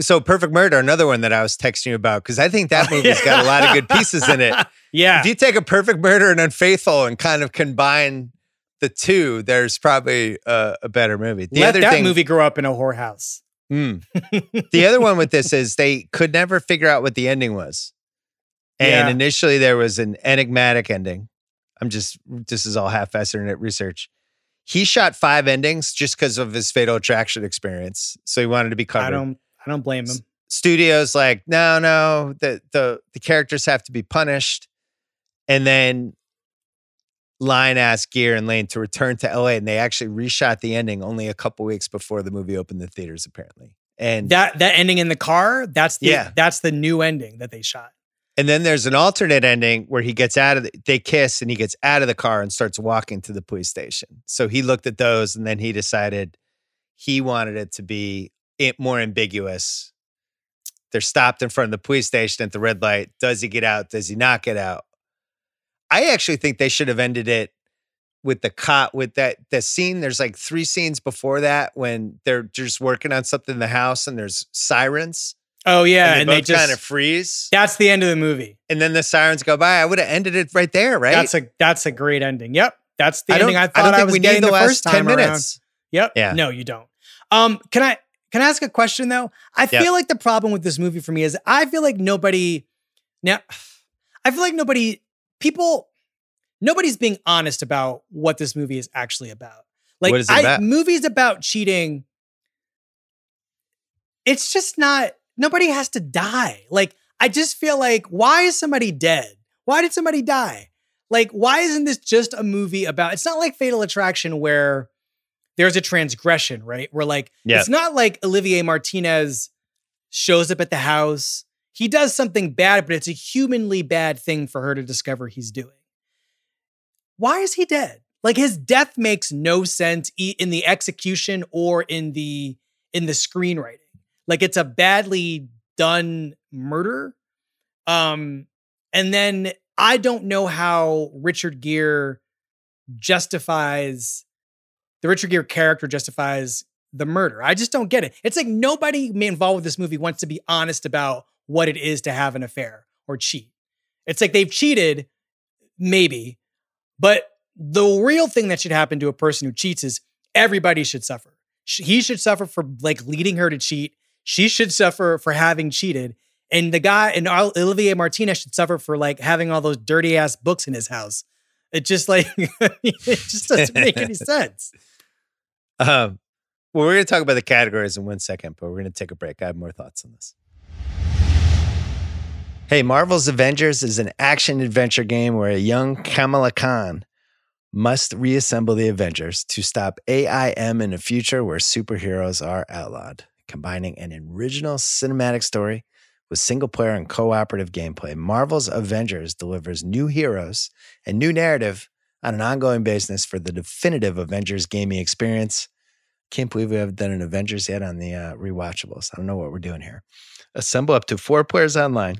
So Perfect Murder, another one that I was texting you about, because I think that movie's got a lot of good pieces in it. Yeah. If you take a Perfect Murder and Unfaithful and kind of combine the two, there's probably a, a better movie. The Let other that thing, movie grow up in a whorehouse. Mm. the other one with this is they could never figure out what the ending was, and Yeah. initially there was an enigmatic ending. I'm just this is all half-assed internet research. He shot five endings just because of his Fatal Attraction experience, so he wanted to be covered. I don't. I don't blame him. studios like no no the the the characters have to be punished and then Lyne asked Gere and lane to return to la and they actually reshot the ending only a couple weeks before the movie opened the theaters apparently and That that ending in the car. That's the Yeah. that's the new ending that they shot. And then there's an alternate ending where he gets out of the, they kiss and he gets out of the car and starts walking to the police station. So he looked at those and then he decided he wanted it to be it more ambiguous. They're stopped in front of the police station at the red light. Does he get out? Does he not get out? I actually think they should have ended it with the cop with that the scene. There's like three scenes before that when they're just working on something in the house and there's sirens. Oh yeah, and and, they, just kind of freeze. that's the end of the movie. And then the sirens go by. I would have ended it right there, right? That's a that's a great ending. Yep, that's the I ending I I don't I, think was we getting need the, the, last first 10 time around. minutes. Yep. Yeah. No, you don't. Um, can I can I ask a question though? I Yep. feel like the problem with this movie for me is I feel like nobody now I feel like nobody people nobody's being honest about what this movie is actually about. Like What is I, about? movies about cheating it's just not nobody has to die. Like I just feel like why is somebody dead? Why did somebody die? Like why isn't this just a movie about it's not like Fatal Attraction where there's a transgression, right? Where like Yeah. it's not like Olivier Martinez shows up at the house. He does something bad, but it's a humanly bad thing for her to discover he's doing. Why is he dead? Like his death makes no sense in the execution or in the in the screenwriting. Like it's a badly done murder. Um and then I don't know how Richard Gere justifies the Richard Gere character justifies the murder. I just don't get it. It's like nobody involved with this movie wants to be honest about what it is to have an affair or cheat. It's like they've cheated, maybe, but the real thing that should happen to a person who cheats is everybody should suffer. He should suffer for like leading her to cheat. She should suffer for having cheated. And the guy and Olivier Martinez should suffer for like having all those dirty ass books in his house. It just like it just doesn't make any sense. Um, well, we're going to talk about the categories in one second, but we're going to take a break. I have more thoughts on this. Hey, Marvel's Avengers is an action adventure game where a young Kamala Khan must reassemble the Avengers to stop AIM in a future where superheroes are outlawed, combining an original cinematic story with single player and cooperative gameplay. Marvel's Avengers delivers new heroes and new narrative on an ongoing basis for the definitive Avengers gaming experience. Can't believe we haven't done an Avengers yet on the uh, rewatchables. I don't know what we're doing here. Assemble up to four players online,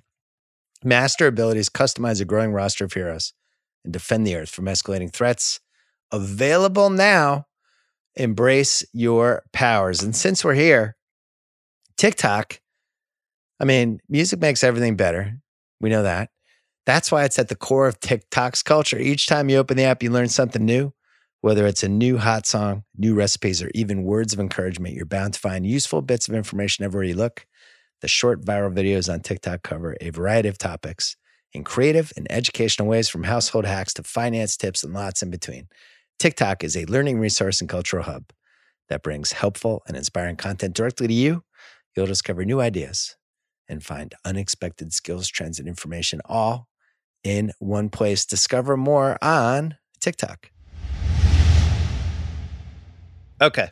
master abilities, customize a growing roster of heroes, and defend the earth from escalating threats. Available now. Embrace your powers. And since we're here, TikTok, I mean, music makes everything better. We know that. That's why it's at the core of TikTok's culture. Each time you open the app, you learn something new. Whether it's a new hot song, new recipes, or even words of encouragement, you're bound to find useful bits of information everywhere you look. The short viral videos on TikTok cover a variety of topics in creative and educational ways from household hacks to finance tips and lots in between. TikTok is a learning resource and cultural hub that brings helpful and inspiring content directly to you. You'll discover new ideas and find unexpected skills, trends, and information all in one place. Discover more on TikTok. Okay.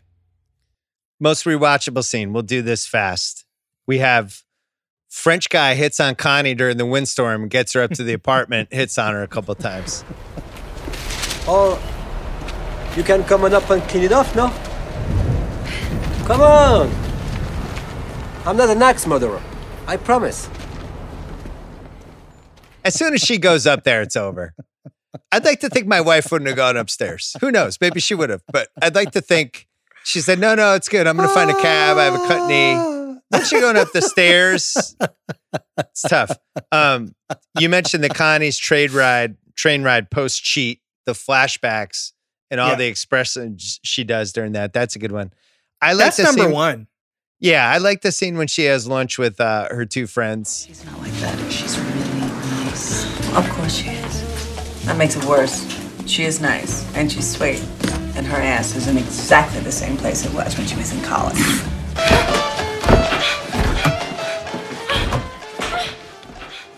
Most rewatchable scene. We'll do this fast. We have French guy hits on Connie during the windstorm, gets her up to the apartment, hits on her a couple times. Or you can come on up and clean it off, no? Come on! I'm not an axe murderer. I promise. As soon as she goes up there, it's over. I'd like to think my wife wouldn't have gone upstairs. Who knows? Maybe she would have, but I'd like to think she said, No, no, it's good. I'm going to find a cab. I have a cut knee. Once you're going up the stairs, it's tough. Um, you mentioned the Connie's trade ride, train ride post cheat, the flashbacks, and all Yeah. the expressions she does during that. That's a good one. I like That's the number scene- one. Yeah, I like the scene when she has lunch with uh, her two friends. She's not like that. She's really nice. Of course she is. That makes it worse. She is nice and she's sweet. And her ass is in exactly the same place it was when she was in college.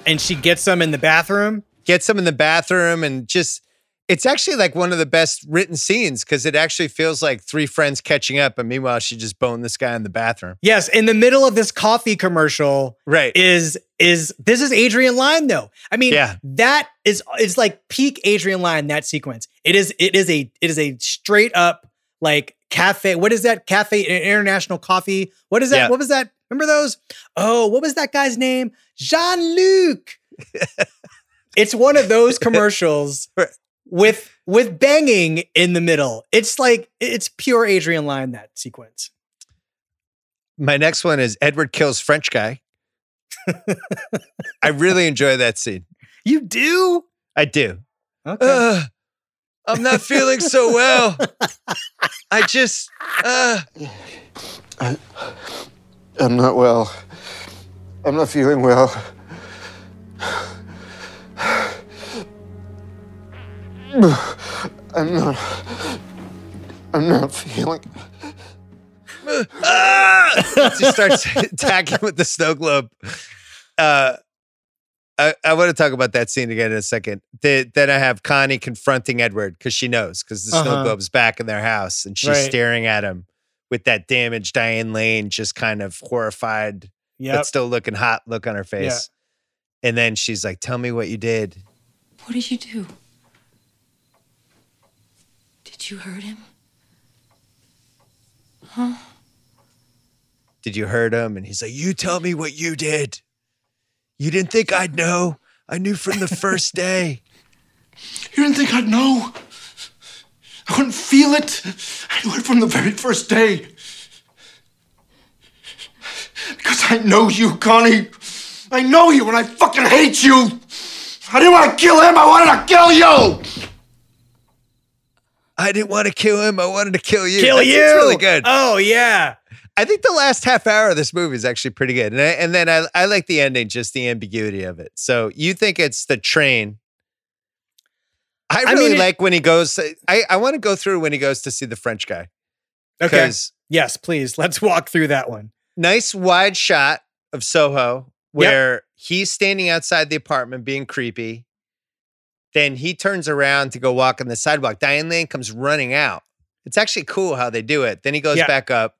And she gets them in the bathroom. gets them in the bathroom and just It's actually like one of the best written scenes because it actually feels like three friends catching up, and meanwhile she just boned this guy in the bathroom. Yes, in the middle of this coffee commercial Right. is is this is Adrian Lyne though. I mean, Yeah. that is is like peak Adrian Lyne that sequence. It is it is a it is a straight up like cafe. What is that? Cafe International Coffee. What is that? Yeah. What was that? Remember those? Oh, what was that guy's name? Jean Luc. it's one of those commercials Right. With with banging in the middle. It's like it's pure Adrian Lyne that sequence. My next one is Edward kills French guy. I really enjoy that scene. You do? I do. Okay. Uh, I'm not feeling so well. I just, uh, I'm not well. I'm not feeling well. I'm not. I'm not feeling. she starts attacking with the snow globe. Uh, I, I want to talk about that scene again in a second. The, then I have Connie confronting Edward because she knows because the snow Uh-huh. globe's back in their house and she's Right. staring at him with that damaged Diane Lane, just kind of horrified, Yep. but still looking hot look on her face. And then she's like, Tell me what you did. What did you do? Did you hurt him? Huh? Did you hurt him? And he's like, You tell me what you did. You didn't think I'd know. I knew from the first day. You didn't think I'd know? I couldn't feel it. I knew it from the very first day. Because I know you, Connie. I know you and I fucking hate you. I didn't want to kill him, I wanted to kill you. I didn't want to kill him. I wanted to kill you. Kill That you. scene's really good. Oh yeah. I think the last half hour of this movie is actually pretty good. And, I, and then I, I like the ending, just the ambiguity of it. So you think it's the train. I I really mean, it- like when he goes. I, I want to go through when he goes to see the French guy. Okay. Yes, please. Let's walk through that one. nice wide shot of Soho where he's standing outside the apartment being creepy. Then he turns around to go walk on the sidewalk. Diane Lane comes running out. It's actually cool how they do it. Then he goes Yeah. back up.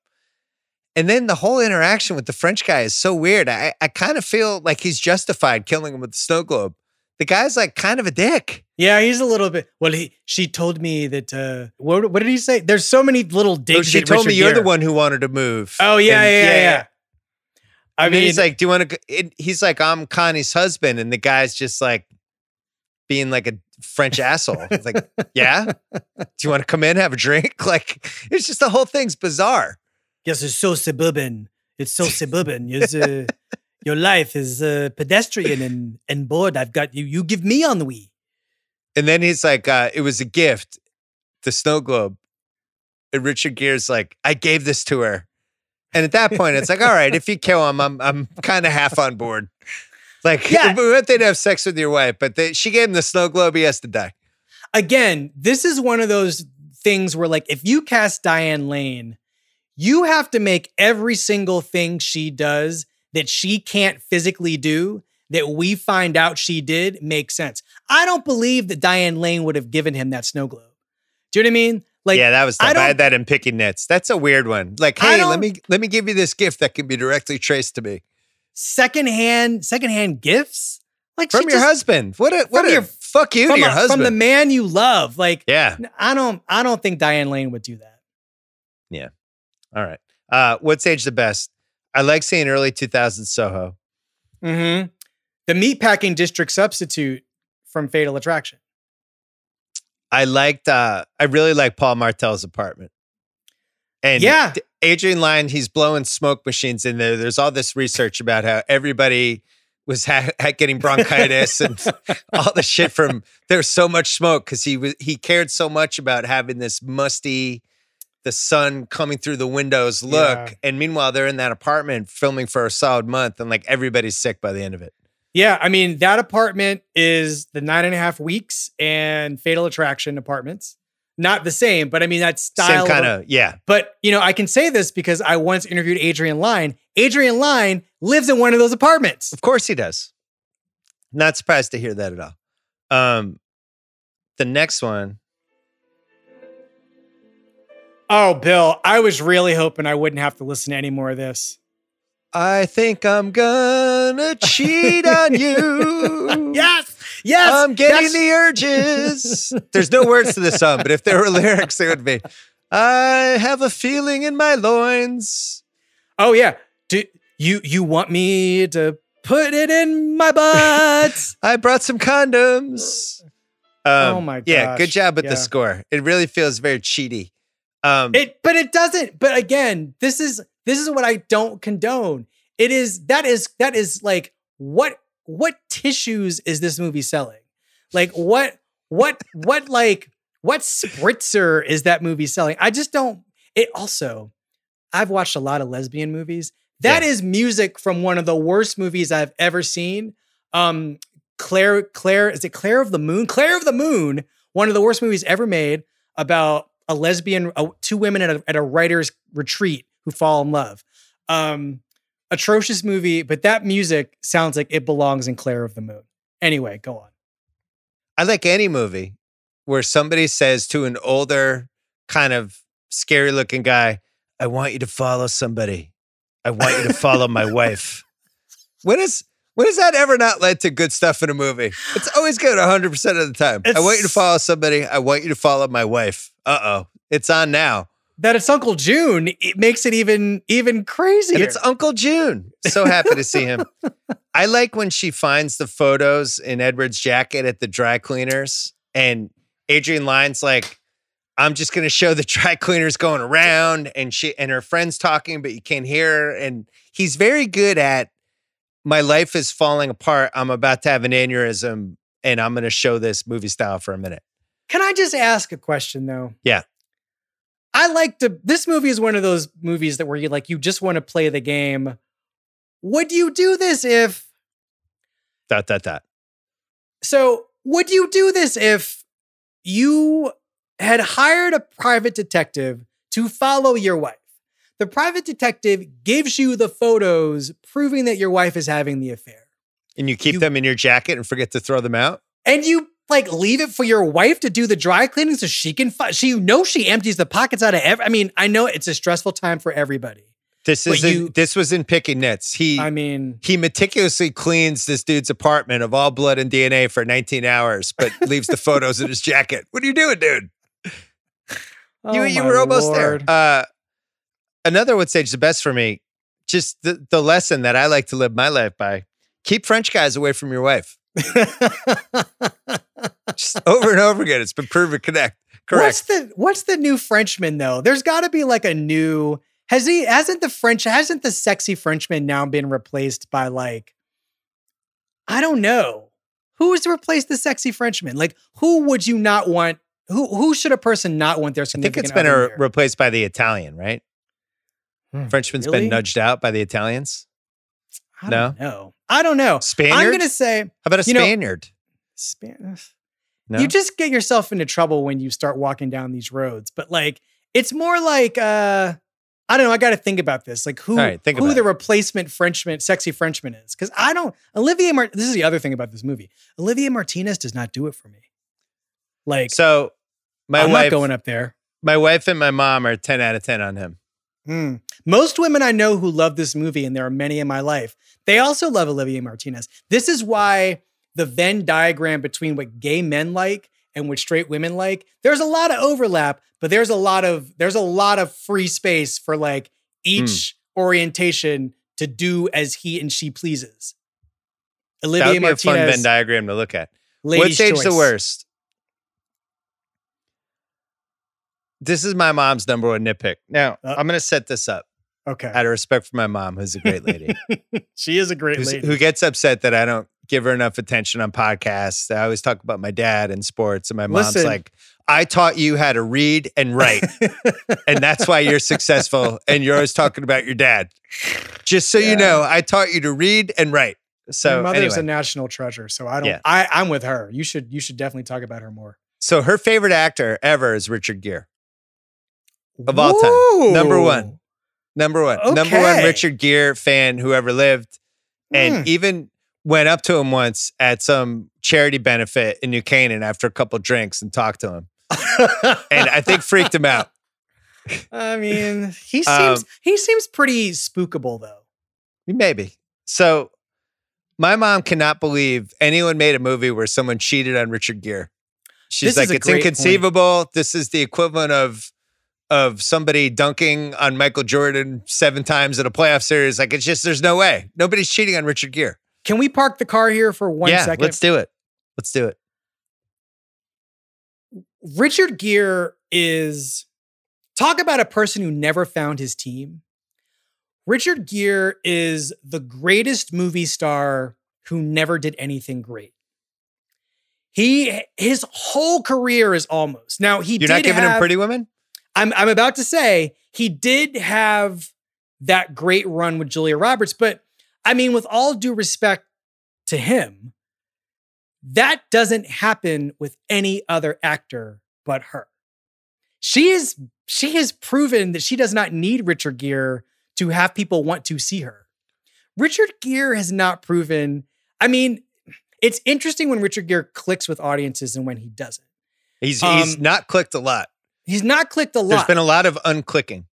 And then the whole interaction with the French guy is so weird. I, I kind of feel like he's justified killing him with the snow globe. The guy's like kind of a dick. Yeah, he's a little bit. Well, he she told me that. uh What, what did he say? There's so many little digs. Oh, she told me you're the one who wanted to move. Oh yeah, And- yeah, yeah, yeah. I And mean, he's like, "Do you want to?" He's like, "I'm Connie's husband," and the guy's just like being like a French asshole. It's like, "Yeah, do you want to come in have a drink?" Like, it's just the whole thing's bizarre. yes, it's so suburban. It's so suburban. It's, uh, your life is uh, pedestrian and and bored. I've got you. You give me ennui. And then he's like, uh, "It was a gift, the snow globe." And Richard Gere's like, "I gave this to her," and at that point, it's like, "All right, if you kill him, I'm I'm kind of half on board." Like, Yeah. we went there to have sex with your wife, but they, she gave him the snow globe. He has to die. again, this is one of those things where, like, if you cast Diane Lane, you have to make every single thing she does that she can't physically do that we find out she did make sense. I don't believe that Diane Lane would have given him that snow globe. Do you know what I mean? Like, yeah, that was I tough. I, don't- had that in picking nits. That's a weird one. Like, hey, let me let me give you this gift that can be directly traced to me secondhand, secondhand gifts, like from your just- husband. What a what from a your- fuck you to from, your a- husband. from the man you love. Like, yeah. I don't, I don't think Diane Lane would do that. Yeah. All right. Uh, what's age the best? I like seeing early 2000s Soho. Mm-hmm. The meatpacking district substitute from Fatal Attraction. I liked. Uh, I really like Paul Martel's apartment. And Yeah. Adrian Lyne, he's blowing smoke machines in there. There's all this research about how everybody was ha- ha- getting bronchitis and all the shit from there's so much smoke because he was he cared so much about having this musty the sun coming through the windows look Yeah. and meanwhile they're in that apartment filming for a solid month and like everybody's sick by the end of it Yeah, I mean that apartment is the nine and a half weeks and Fatal Attraction apartments. Not the same, but I mean that style. same kind of yeah But you know, I can say this because I once interviewed Adrian Lyne. Adrian Lyne lives in one of those apartments. of course he does not surprised to hear that at all um the next one. Oh, Bill, I was really hoping I wouldn't have to listen to any more of this. I think I'm gonna cheat on you. Yes, yes. I'm getting the urges. There's no words to this song, but if there were lyrics, there would be. I have a feeling in my loins. Oh yeah. Do you you want me to put it in my butt? I brought some condoms. Um, Oh my god! Yeah, good job with yeah. the score. It really feels very cheaty. Um, it but it doesn't. But again, this is this is what I don't condone. It is that is that is like what what tissues is this movie selling? Like what what what like what spritzer is that movie selling? I just don't it also I've watched a lot of lesbian movies. That is Yeah. music from one of the worst movies I've ever seen. Um Claire Claire is it Claire of the Moon? Claire of the Moon, one of the worst movies ever made about a lesbian uh, two women at a, at a writer's retreat who fall in love. Um atrocious movie, but that music sounds like it belongs in Claire of the Moon. Anyway, go on. I like any movie where somebody says to an older, kind of scary looking guy, I want you to follow somebody. I want you to follow my wife. When is when has that ever not led to good stuff in a movie? It's always good 100% of the time. I want you to follow somebody. I want you to follow my wife. Uh oh. It's on now. That it's Uncle June, it makes it even even crazier. And it's Uncle June. So happy to see him. I like when she finds the photos in Edward's jacket at the dry cleaners, and Adrian Lyne's like, "I'm just going to show the dry cleaners going around," and she and her friends talking, but you can't hear her. And he's very good at, "My life is falling apart. I'm about to have an aneurysm, and I'm going to show this movie style for a minute." Can I just ask a question though? Yeah. I like to this movie is one of those movies that where you like you just want to play the game. Would you do this if that that that? so would you do this if you had hired a private detective to follow your wife? The private detective gives you the photos proving that your wife is having the affair. And you keep You- them in your jacket and forget to throw them out. and you like leave it for your wife to do the dry cleaning so she can she you know she empties the pockets out of every I mean I know it's a stressful time for everybody This is in- you- this was in Picking Nits. He I mean he meticulously cleans this dude's apartment of all blood and DNA for 19 hours, but leaves the photos in his jacket. What are you doing, dude? you oh you my were almost Lord. there. Uh, another would say the best for me. Just the, the lesson that I like to live my life by: keep French guys away from your wife. Just over and over again, it's been proven connect. What's the what's the new Frenchman though? There's got to be like a new has he hasn't the French hasn't the sexy Frenchman now been replaced by like I don't know. Who's replaced the sexy Frenchman? Like who would you not want who who should a person not want their I think it's been a, replaced by the Italian, right? Hmm, Frenchman's really? been nudged out by the Italians. I don't No? know. I don't know. Spaniard. I'm gonna say How about a know- Spaniard? Spanish. No? You just get yourself into trouble when you start walking down these roads. But like, it's more like uh I don't know. I got to think about this. Like who right, think who the it. replacement Frenchman, sexy Frenchman is? Because I don't. Olivia. Mart- this is the other thing about this movie. Olivier Martinez does not do it for me. Like so my I'm wife, not going up there. my wife and my mom are 10 out of 10 on him. Hmm. Most women I know who love this movie, and there are many in my life, they also love Olivier Martinez. This is why the Venn diagram between what gay men like and what straight women like, there's a lot of overlap, but there's a lot of there's a lot of free space for like each orientation to do as he and she pleases. That Olivia would be a fun Venn diagram to look at. What's age the worst? This is my mom's number one nitpick. Now, Uh. I'm going to set this up Okay, out of respect for my mom, who's a great lady, she is a great who's- lady. who gets upset that I don't give her enough attention on podcasts. I always talk about my dad and sports, and my mom's Listen. like, I taught you how to read and write, and that's why you're successful. And you're always talking about your dad. Just so Yeah. you know, I taught you to read and write. So, My mother's anyway. a national treasure, so I don't. Yeah. I, I'm with her. You should you should definitely talk about her more. so her favorite actor ever is Richard Gere. Of all time. Number one. Number one. Number one Richard Gere fan who ever lived. And Hmm. even went up to him once at some charity benefit in New Canaan after a couple drinks and talked to him, and I think freaked him out. I mean, he seems Um, he seems pretty spookable though. Maybe. So my mom cannot believe anyone made a movie where someone cheated on Richard Gere. She's This like, it's great point. inconceivable. This is the equivalent of of somebody dunking on Michael Jordan seven times in a playoff series. Like it's just there's no way. Nobody's cheating on Richard Gere. Can we park the car here for one yeah, second? let's do it. Let's do it. Richard Gere is talk about a person who never found his team. Richard Gere is the greatest movie star who never did anything great. He his whole career is almost now. He You're did not giving have, him Pretty Woman? I'm I'm about to say he did have that great run with Julia Roberts, but I mean, with all due respect to him, that doesn't happen with any other actor but her. She is she has proven that she does not need Richard Gere to have people want to see her. Richard Gere has not proven. I mean, it's interesting when Richard Gere clicks with audiences and when he doesn't. He's he's Um, not clicked a lot. He's not clicked a lot. There's been a lot of unclicking.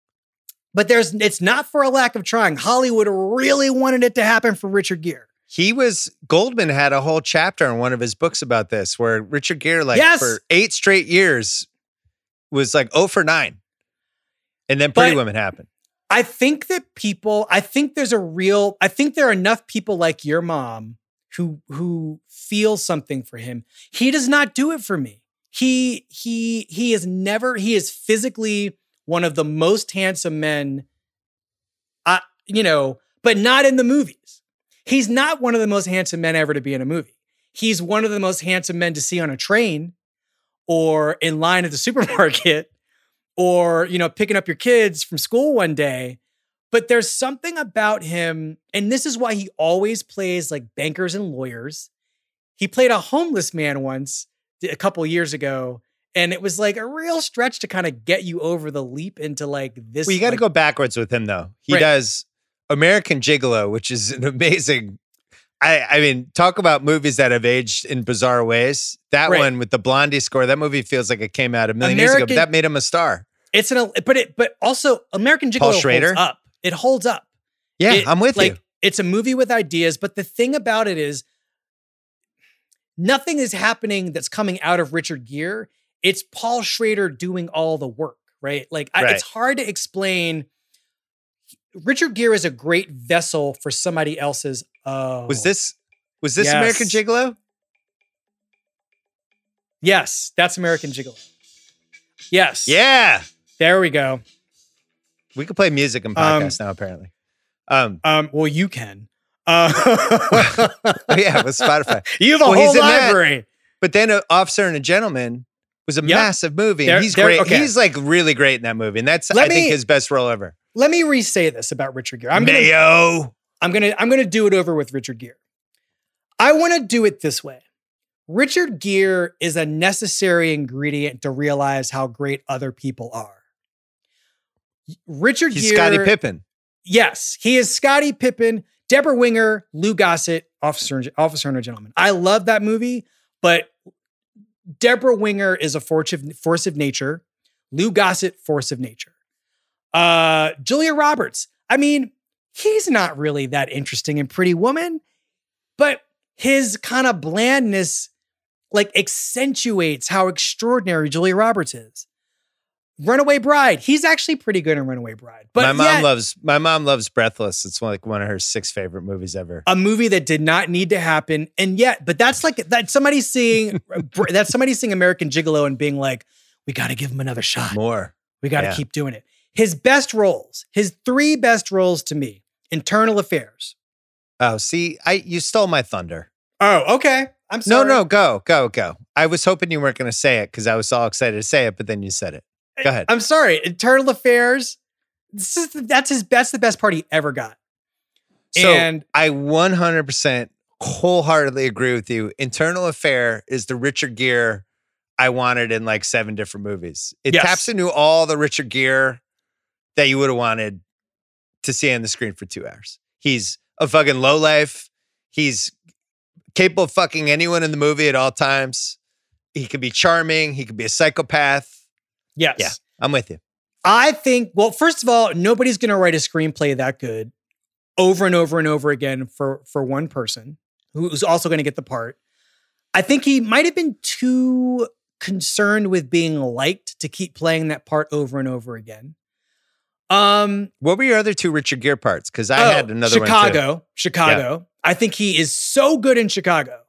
But there's it's not for a lack of trying. Hollywood really wanted it to happen for Richard Gere. He was Goldman had a whole chapter in one of his books about this, where Richard Gere, like Yes. for eight straight years, was like 0 for 9. And then Pretty But- Women happened. I think that people, I think there's a real, I think there are enough people like your mom who who feel something for him. He does not do it for me. He he he is never, he is physically one of the most handsome men, uh, you know, but not in the movies. He's not one of the most handsome men ever to be in a movie. He's one of the most handsome men to see on a train or in line at the supermarket or you know picking up your kids from school one day but there's something about him and this is why he always plays like bankers and lawyers he played a homeless man once a couple years ago and it was like a real stretch to kind of get you over the leap into like this Well, you got to like, go backwards with him, though. He Right. does American Gigolo, which is an amazing. I, I mean, talk about movies that have aged in bizarre ways. That Right. one with the Blondie score, that movie feels like it came out a million years ago. But that made him a star. it's an but it but also american gigolo Paul Schrader? holds up it holds up Yeah, It- I'm with like, you. It's a movie with ideas, but the thing about it is nothing is happening that's coming out of Richard Gere. It's Paul Schrader doing all the work, right? Like I, it's hard to explain. Richard Gere is a great vessel for somebody else's. Oh, Was this was this Yes. American Gigolo? Yes, that's American Gigolo. Yes. Yeah, There we go. we could play music and podcasts now. Apparently, um, Um. Well, you can. Uh, oh, yeah, with Spotify. you have a Well, whole in that. library. But then, an Officer and a Gentleman was a Yep. massive movie. And he's great. okay. He's like really great in that movie, and that's Let I think his best role ever. Let me re-say this about Richard Gere. I'm gonna Mayo. I'm gonna I'm gonna do it over with Richard Gere. I want to do it this way. Richard Gere is a necessary ingredient to realize how great other people are. Richard He's Gere, Scottie Pippen. Yes, he is Scottie Pippen, Debra Winger, Lou Gossett, Officer Officer and a Gentleman. I love that movie, but Debra Winger is a force of, force of nature. Lou Gossett, force of nature. Uh, Julia Roberts. I mean, he's not really that interesting in Pretty Woman, but his kind of blandness like accentuates how extraordinary Julia Roberts is. Runaway Bride. He's actually pretty good in Runaway Bride. But my mom yet- loves my mom loves Breathless. It's like one of her six favorite movies ever. a movie that did not need to happen and yet but that's like that somebody seeing that's somebody seeing american gigolo and being like we got to give him another shot More. we got to yeah. keep doing it his best roles his three best roles to me internal affairs Oh, see, I you stole my thunder. oh okay i'm sorry. No, no, go, go, go. I was hoping you weren't going to say it because I was all excited to say it, but then you said it. Go ahead. i'm sorry internal affairs this is that's his best the best part he ever got So and I 100% wholeheartedly agree with you. Internal Affair is the Richard Gere I wanted in like seven different movies. It Yes. taps into all the Richard Gere that you would have wanted to see on the screen for two hours. He's a fucking low life. He's capable of fucking anyone in the movie at all times. He could be charming. He could be a psychopath. Yes. Yeah, I'm with you. I think, well, first of all, nobody's going to write a screenplay that good over and over and over again for for one person who's also going to get the part. I think he might have been too concerned with being liked to keep playing that part over and over again. Um, What were your other two Richard Gere parts? Because I oh, had another. Chicago, Chicago. I think he is so good in Chicago.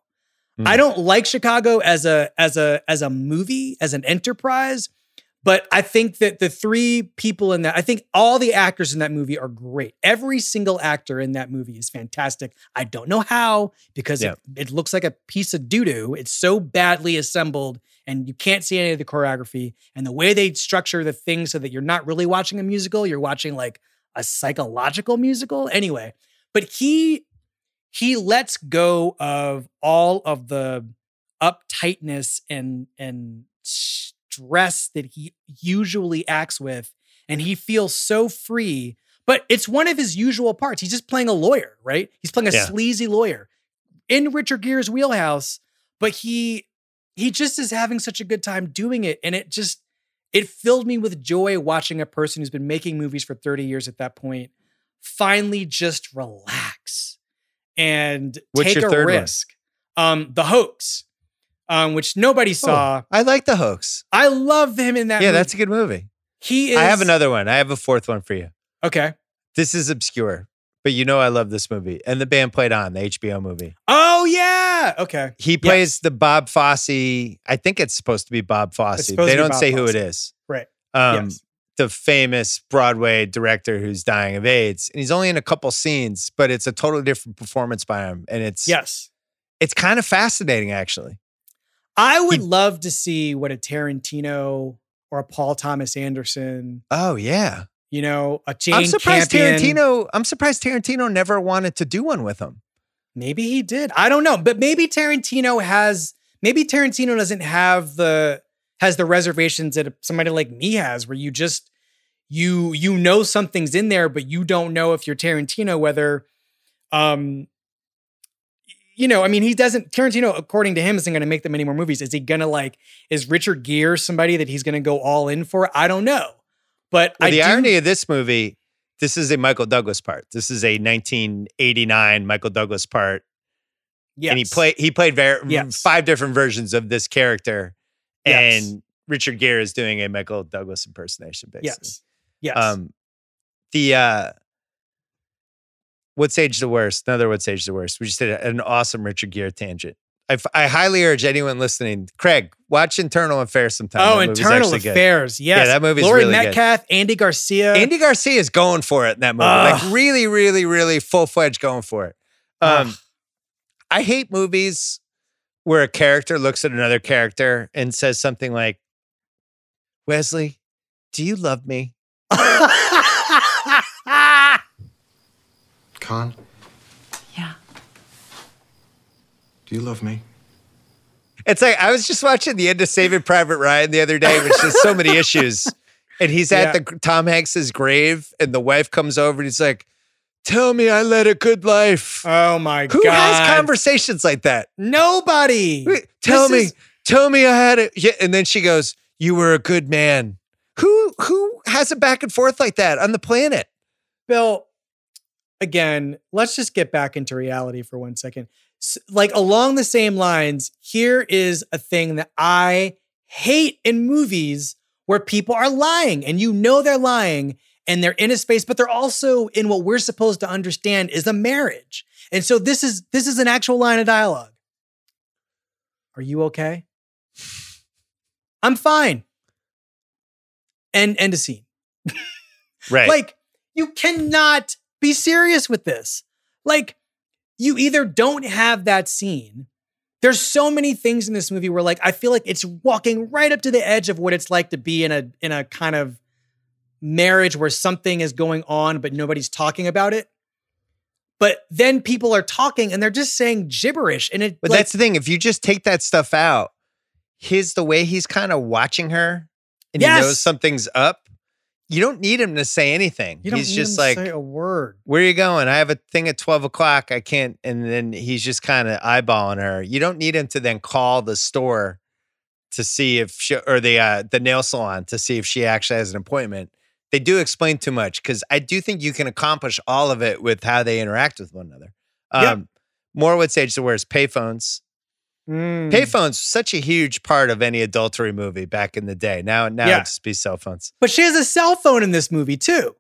Mm. I don't like Chicago as a as a as a movie, as an enterprise, but I think that the three people in that, I think all the actors in that movie are great. Every single actor in that movie is fantastic. I don't know how because Yeah. it, it looks like a piece of doo doo. It's so badly assembled and you can't see any of the choreography and the way they structure the thing so that you're not really watching a musical, you're watching like a psychological musical. Anyway, but he he lets go of all of the uptightness and and stress that he usually acts with and he feels so free but it's one of his usual parts. He's just playing a lawyer right? He's playing a Yeah. sleazy lawyer in richard gere's wheelhouse but he he just is having such a good time doing it and it just it filled me with joy watching a person who's been making movies for 30 years at that point finally just relax and What's take a third one? risk. Um the hoax um which nobody saw Oh, I like the hoax. i love him in that yeah, movie. that's a good movie. he is I have another one. I have a fourth one for you. okay This is obscure, but you know I love this movie. And the band played on the HBO movie. oh yeah okay He plays the Bob Fosse. I think it's supposed to be Bob Fosse. They don't Bob say who it is. right Um, Yes. The famous Broadway director who's dying of AIDS, and he's only in a couple scenes, but it's a totally different performance by him, and it's yes it's kind of fascinating actually. I would He- love to see what a tarantino or a paul thomas anderson Oh yeah, you know a jane I'm surprised Campion. Tarantino. I'm surprised Tarantino never wanted to do one with him. Maybe he did. I don't know, but maybe Tarantino has. Maybe Tarantino doesn't have the has the reservations that somebody like me has, where you just you you know something's in there, but you don't know if you're Tarantino whether, um, you know. I mean, he doesn't. Tarantino, according to him, isn't going to make them any more movies. Is he gonna like? Is Richard Gere somebody that he's going to go all in for? I don't know, but Well, I the do, irony of this movie, this is a Michael Douglas part. This is a 1989 Michael Douglas part, yes. and he played he played ver- Yes. five different versions of this character, Yes. and Richard Gere is doing a Michael Douglas impersonation, basically. yes, yes. Um, the uh, what's age the worst? Another what's age the worst? We just did an awesome Richard Gere tangent. I, I highly urge anyone listening, Craig, watch Internal Affairs sometime. Oh, Internal actually good. Affairs. Yeah, that movie's Laurie really good. Metcalf, Andy Garcia. Andy Garcia is going for it in that movie. Ugh. Like really, really, really full fledged going for it. Um, I hate movies where a character looks at another character and says something like, Wesley, do you love me? Con, Yeah. do you love me? It's like I was just watching the end of Saving Private Ryan the other day, which has so many issues. And he's at Yeah. the Tom Hanks's grave, and the wife comes over and he's like, Tell me I led a good life. oh my Who god. Who has conversations like that? Nobody. Wait, Tell This me, is- tell me I had it. Yeah, and then she goes, "You were a good man." Who who has a back and forth like that on the planet? Bill, again, let's just get back into reality for one second. Like along the same lines, here is a thing that I hate in movies where people are lying and you know they're lying and they're in a space, but they're also in what we're supposed to understand is a marriage. And so this is this is an actual line of dialogue. Are you okay? I'm fine. And end of scene. Right. Like, you cannot be serious with this. Like, you either don't have that scene. There's so many things in this movie where, like, I feel like it's walking right up to the edge of what it's like to be in a in a kind of marriage where something is going on, but nobody's talking about it. But then people are talking and they're just saying gibberish. And it but like, that's the thing. If you just take that stuff out, his the way he's kind of watching her, and he Yes. knows something's up. You don't need him to say anything. You don't he's need just him like, to say a word. where are you going? I have a thing at 12 o'clock. I can't. And then he's just kind of eyeballing her. You don't need him to then call the store to see if she, or the, uh, the nail salon to see if she actually has an appointment. They do explain too much because I do think you can accomplish all of it with how they interact with one another. Um, Yep. More would say just wears payphones. Mm. Payphones such a huge part of any adultery movie back in the day. Now, now Yeah. it's just be cell phones, But she has a cell phone in this movie too.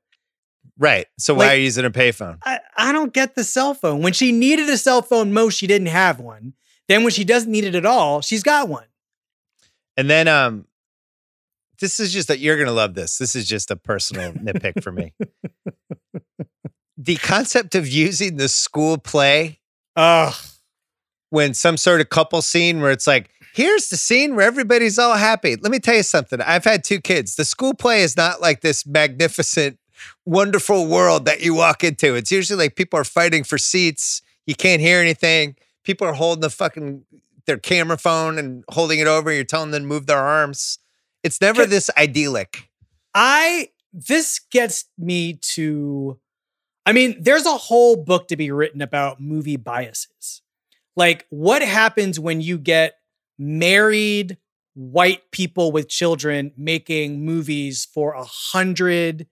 right? So why are you using a payphone? I, I don't get the cell phone. When she needed a cell phone most, she didn't have one. Then when she doesn't need it at all, she's got one. And then um this is just that you're gonna love this. This is just a personal nitpick for me. The concept of using the school play Ugh. When some sort of couple scene where it's like, here's the scene where everybody's all happy. Let me tell you something. I've had two kids. The school play is not like this magnificent, wonderful world that you walk into. It's usually like people are fighting for seats. You can't hear anything. People are holding the fucking their camera phone and holding it over. You're telling them to move their arms. It's never this idyllic. I this gets me to I mean, there's a whole book to be written about movie biases. Like what happens when you get married white people with children making movies for a hundred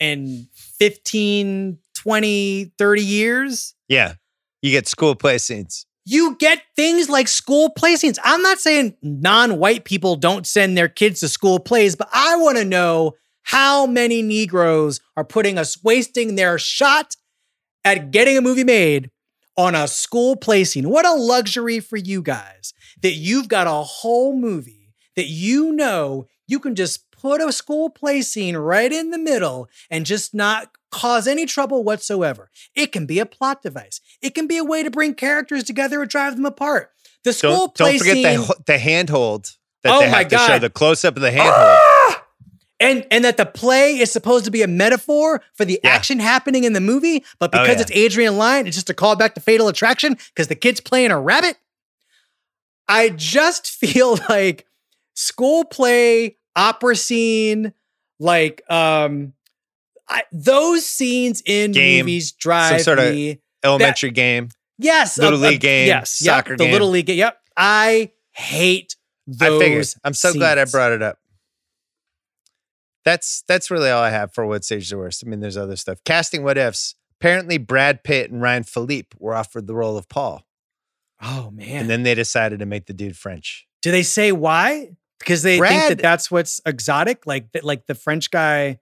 and 15, 20, 30 years? Yeah. You get school play scenes. you get things like school play scenes. I'm not saying non-white people don't send their kids to school plays, but I want to know how many Negroes are putting us wasting their shot at getting a movie made on a school play scene. What a luxury for you guys that you've got a whole movie that you know you can just put a school play scene right in the middle and just not cause any trouble whatsoever. It can be a plot device. It can be a way to bring characters together or drive them apart. The school Don't, play don't forget the, the handhold that Oh they my have to show God. the close up of the handhold. And and that the play is supposed to be a metaphor for the Yeah. action happening in the movie, but Oh, because yeah. it's Adrian Lyne, it's just a call back to Fatal Attraction because the kid's playing a rabbit. I just feel like school play, opera scene, like um, I, those scenes in Game, movies drive sort of me. Elementary game. Yes, Little league game, Yes, soccer yep, the game. little league. game. Yep, I hate those. I figured. I'm so glad I brought it up. That's that's really all I have for what stage the worst. I mean, there's other stuff. Casting what ifs. Apparently, Brad Pitt and Ryan Phillippe were offered the role of Paul, Oh man! and then they decided to make the dude French. Do they say why? Because they think that that's what's exotic, like that, like the French guy,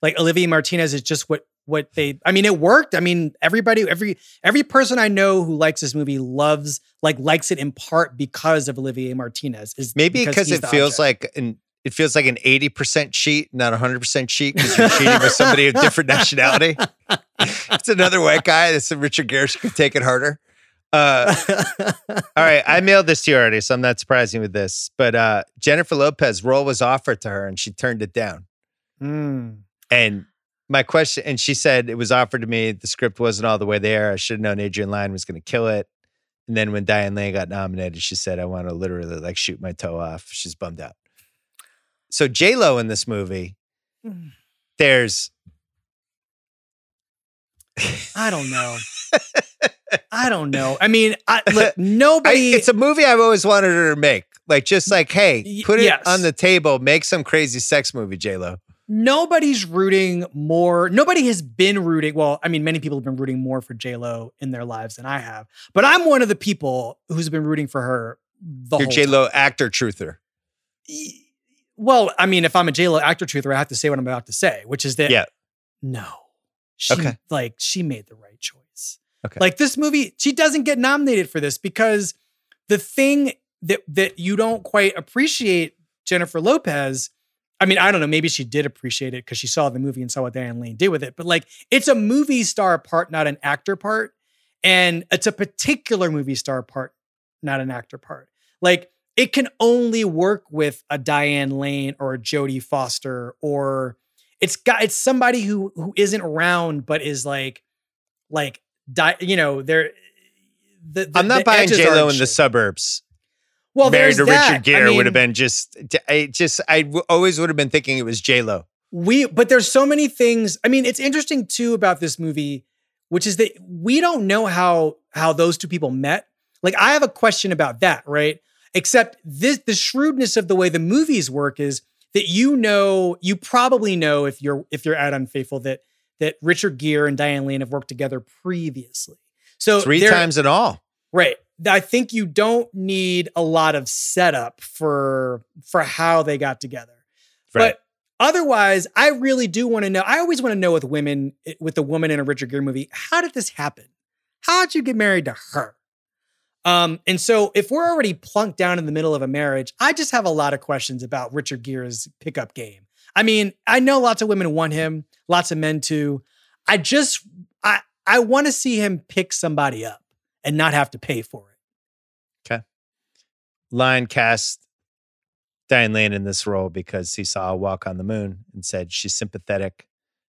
like Olivier Martinez is just what what they. I mean, it worked. I mean, everybody, every every person I know who likes this movie loves like likes it in part because of Olivier Martinez. Is Maybe because he's it feels object. like an it feels like an 80% cheat, not a 100% cheat because you're cheating with somebody of different nationality. it's another white guy. That's Richard Gere could take it harder. Uh, all right, I mailed this to you already, so I'm not surprising with this. But uh, Jennifer Lopez role was offered to her, and she turned it down. Mm. And my question, and she said it was offered to me. The script wasn't all the way there. I should have known Adrian Lyne was going to kill it. And then when Diane Lane got nominated, she said, "I want to literally like shoot my toe off." She's bummed out. So J Lo in this movie, Mm. there's I don't know. I don't know. I mean, I, look, I, nobody. it's a movie I've always wanted her to make. Like just like, hey, put it yes. on the table, make some crazy sex movie, J Lo. nobody's rooting more. Nobody has been rooting. Well, I mean, many people have been rooting more for J Lo in their lives than I have. But I'm one of the people who's been rooting for her the Your whole J Lo actor truther. Well, I mean, if I'm a J Lo actor truther, I have to say what I'm about to say, which is that Yeah. no, she Okay. like she made the right choice. Okay. Like this movie, she doesn't get nominated for this because the thing that that you don't quite appreciate Jennifer Lopez. I mean, I don't know. Maybe she did appreciate it because she saw the movie and saw what Diane Lane did with it. But like, it's a movie star part, not an actor part, and it's a particular movie star part, not an actor part. Like, it can only work with a Diane Lane or a Jodie Foster, or it's got it's somebody who who isn't around but is like, like, di- you know, they're. The, the- I'm not buying J Lo in the suburbs. Well, married to that. Richard Gere I would have been just. I just I w- always would have been thinking it was J Lo. we but there's so many things i mean it's interesting too about this movie which is that we don't know how how those two people met like i have a question about that right except this the shrewdness of the way the movies work is that you know you probably know if you're if you're at unfaithful that that richard gere and diane lane have worked together previously so Three times in all. Right. I think you don't need a lot of setup for for how they got together. Right. But otherwise, I really do want to know. I always want to know with women, with the woman in a Richard Gere movie, how did this happen? How did you get married to her? Um, and so if we're already plunked down in the middle of a marriage, I just have a lot of questions about Richard Gere's pickup game. I mean, I know lots of women want him, lots of men too. I just I I want to see him pick somebody up and not have to pay for it. Lyne cast Diane Lane in this role because he saw a walk on the moon and said she's sympathetic.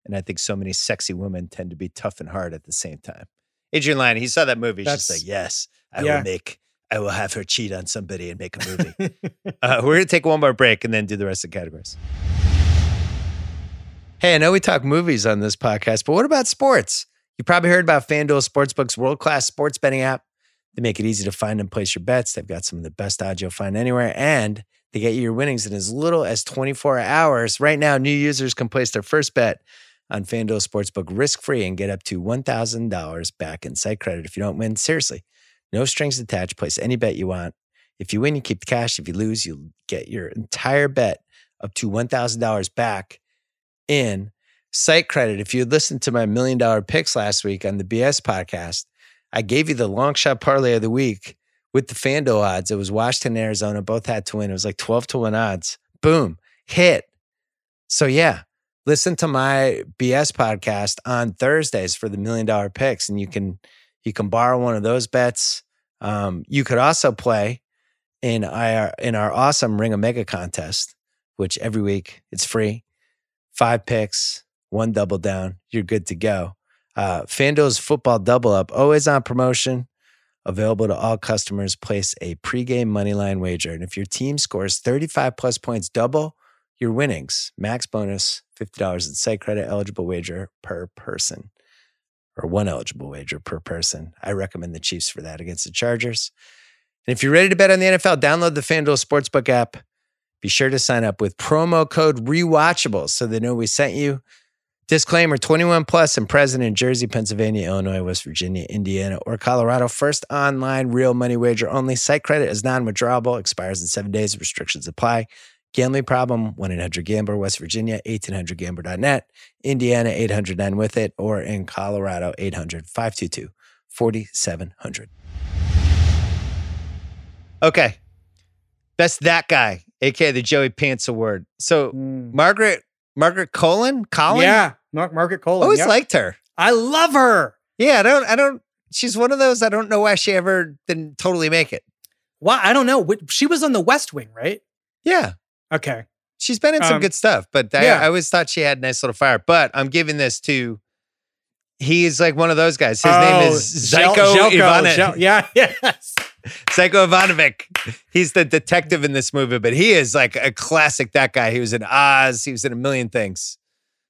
And I think so many sexy women tend to be tough and hard at the same time. Adrian Lyne, he saw that movie. He's just like, yes, I yeah. will make, I will have her cheat on somebody and make a movie. uh, we're going to take one more break and then do the rest of the categories. Hey, I know we talk movies on this podcast, but what about sports? You probably heard about FanDuel Sportsbook's world class sports betting app. They make it easy to find and place your bets. They've got some of the best odds you'll find anywhere, and they get you your winnings in as little as 24 hours. Right now, new users can place their first bet on FanDuel Sportsbook risk free and get up to $1,000 back in site credit if you don't win. Seriously, no strings attached. Place any bet you want. If you win, you keep the cash. If you lose, you'll get your entire bet up to $1,000 back in site credit. If you listened to my million dollar picks last week on the BS podcast, I gave you the long shot parlay of the week with the FanDuel odds. It was Washington, Arizona. Both had to win. It was like 12 to 1 odds. Boom, hit. So, yeah, listen to my BS podcast on Thursdays for the million dollar picks, and you can you can borrow one of those bets. Um, you could also play in our in our awesome Ring of Mega contest, which every week it's free. Five picks, one double down. You're good to go. Uh, FanDuel's football double up, always on promotion, available to all customers. Place a pregame money line wager, and if your team scores 35 plus points, double your winnings. Max bonus $50 in site credit eligible wager per person, or one eligible wager per person. I recommend the Chiefs for that against the Chargers. And if you're ready to bet on the NFL, download the FanDuel Sportsbook app. Be sure to sign up with promo code REWATCHABLE so they know we sent you. Disclaimer 21 plus and present in Jersey, Pennsylvania, Illinois, West Virginia, Indiana, or Colorado. First online real money wager only. Site credit is non withdrawable, expires in seven days. Restrictions apply. Gambling problem 1 800 Gambler, West Virginia, 1800 Gambler.net, Indiana, 800 9 with it, or in Colorado, 800 522 4700. Okay. Best that guy, aka the Joey Pants Award. So, Mm. Margaret, Margaret Colin? Colin? Yeah, Mar- Margaret Cole. always liked her. I love her. Yeah, I don't, I don't, she's one of those, I don't know why she ever didn't totally make it. Why? I don't know. She was on the West Wing, right? Yeah. Okay. She's been in some Um, good stuff, but I, yeah. I always thought she had a nice little fire. But I'm giving this to, he's like one of those guys. His name Oh, is Zel- Zyko Zelko, Ivanovic. Zel- yeah, yes. Psycho Ivanovic. He's the detective in this movie, but he is like a classic. That guy. He was in Oz. He was in a million things.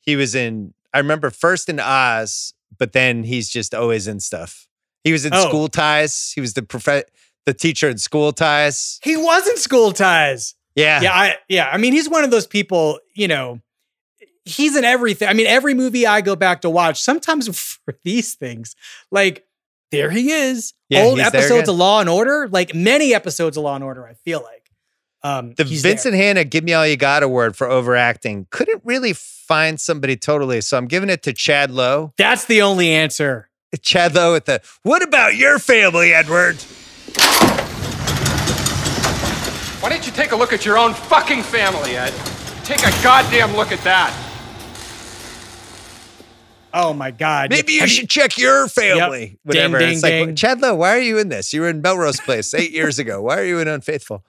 He was in. I remember first in Oz, but then he's just always in stuff. He was in Oh. School Ties. He was the prof- the teacher in School Ties. He was in School Ties. Yeah, Yeah, I yeah. I mean, he's one of those people. You know, he's in everything. I mean, every movie I go back to watch. Sometimes for these things, like there he is. Yeah, Old episodes of Law and Order, like many episodes of Law and Order. I feel like um, The he's there. Vincent Hanna "Give Me All You Got" award for overacting couldn't really find somebody totally, so I'm giving it to Chad Lowe. That's the only answer. Chad Lowe with the "What about your family, Edward?" Why don't you take a look at your own fucking family, Ed? Take a goddamn look at that. Oh my God. Maybe you should check your family. Yep. Whatever. Ding, it's ding, like, ding. Chad why are you in this? You were in Melrose Place eight years ago. Why are you in Unfaithful?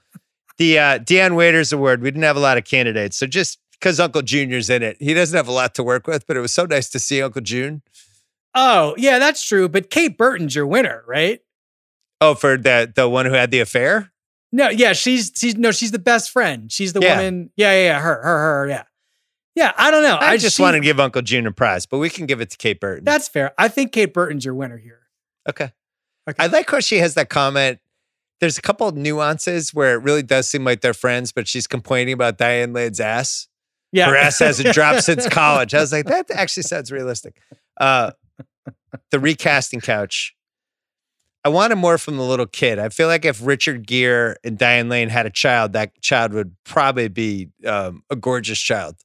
The uh, Dion Waiters Award, we didn't have a lot of candidates. So just because Uncle Junior's in it, he doesn't have a lot to work with, but it was so nice to see Uncle June. Oh, yeah, that's true. But Kate Burton's your winner, right? Oh, for the the one who had the affair? No, yeah, she's she's no, she's the best friend. She's the Yeah. woman. Yeah, yeah, yeah, her, her, her, yeah. Yeah, I don't know. I, just she- want to give Uncle June a prize, but we can give it to Kate Burton. That's fair. I think Kate Burton's your winner here. okay. Okay. I like how she has that comment. There's a couple of nuances where it really does seem like they're friends, but she's complaining about Diane Lane's ass. Yeah. Her ass hasn't dropped since college. I was like, that actually sounds realistic. Uh, the recasting couch. I wanted more from the little kid. I feel like if Richard Gere and Diane Lane had a child, that child would probably be um, a gorgeous child.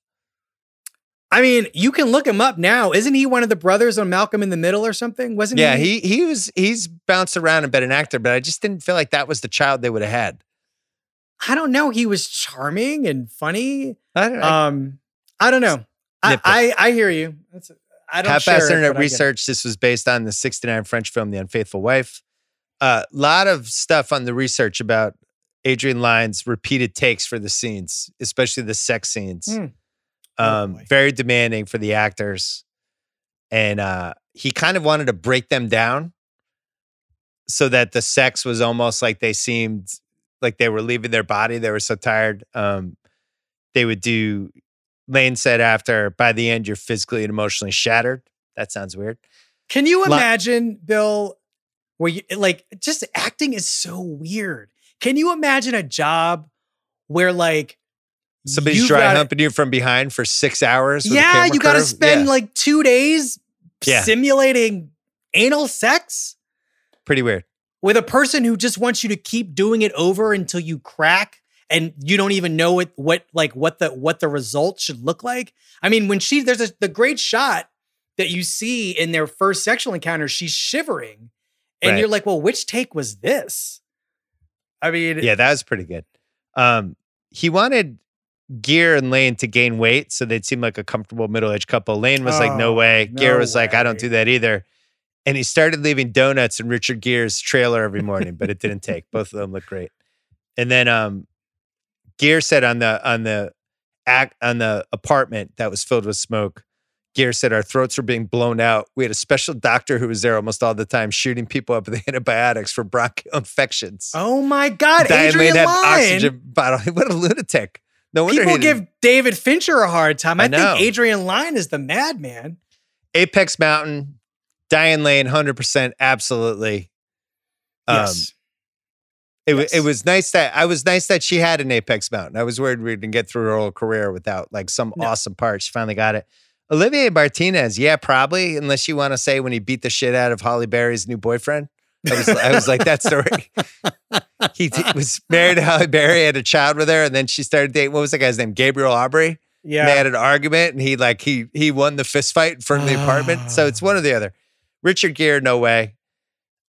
I mean, you can look him up now. Isn't he one of the brothers on Malcolm in the Middle or something? Wasn't Yeah, he? he he was he's bounced around and been an actor, but I just didn't feel like that was the child they would have had. I don't know. He was charming and funny. I don't know. Um, I don't know. I, I, I hear you. That's, I don't Half share Fast it, Internet but I get it. Research. This was based on the 69 French film, The Unfaithful Wife. A uh, lot of stuff on the research about Adrian Lyne's repeated takes for the scenes, especially the sex scenes. Oh, um, boy. very demanding for the actors. And uh, he kind of wanted to break them down so that the sex was almost like they seemed like they were leaving their body. They were so tired. Um, they would do, Lane said after, by the end, you're physically and emotionally shattered. That sounds weird. Can you imagine, Bill, where you eh, like just acting is so weird. Can you imagine a job where like Somebody's dry gotta- humping you from behind for six hours. Yeah, you got to spend Yeah, like two days Yeah. simulating anal sex pretty weird. with a person who just wants you to keep doing it over until you crack and you don't even know what what like what the what the result should look like. I mean, when she there's a the great shot that you see in their first sexual encounter, she's shivering, and Right. you're like, well, which take was this? I mean, Yeah, that was pretty good. Um, he wanted Gere and Lane to gain weight so they'd seem like a comfortable middle aged couple. Lane was like, no Oh, way. Gere no was like, I don't do that either. And he started leaving donuts in Richard Gere's trailer every morning, but it didn't take. Both of them look great. And then um Gere said on the on the act on the apartment that was filled with smoke. Gere said our throats were being blown out. We had a special doctor who was there almost all the time, shooting people up with antibiotics for bronchial infections. oh my god, Diane Adrian Lane had Lyne. oxygen bottle. What a lunatic! No wonder People didn't- give David Fincher a hard time. I I, think Adrian Lyne is the madman. Apex Mountain, Diane Lane, hundred percent, absolutely. Um, Yes. It, Yes. it was nice that I was nice that she had an Apex Mountain. I was worried we didn't get through her whole career without like some No. awesome part. She finally got it. Olivier Martinez, yeah, probably, unless you want to say when he beat the shit out of Halle Berry's new boyfriend. I was, I was like that story. he t- was married to Halle Berry, had a child with her, and then she started dating. What was the guy's name? Gabriel Aubry. yeah. They had an argument, and he like he he won the fist fight in front of the apartment. So it's one or the other. Richard Gere, no way.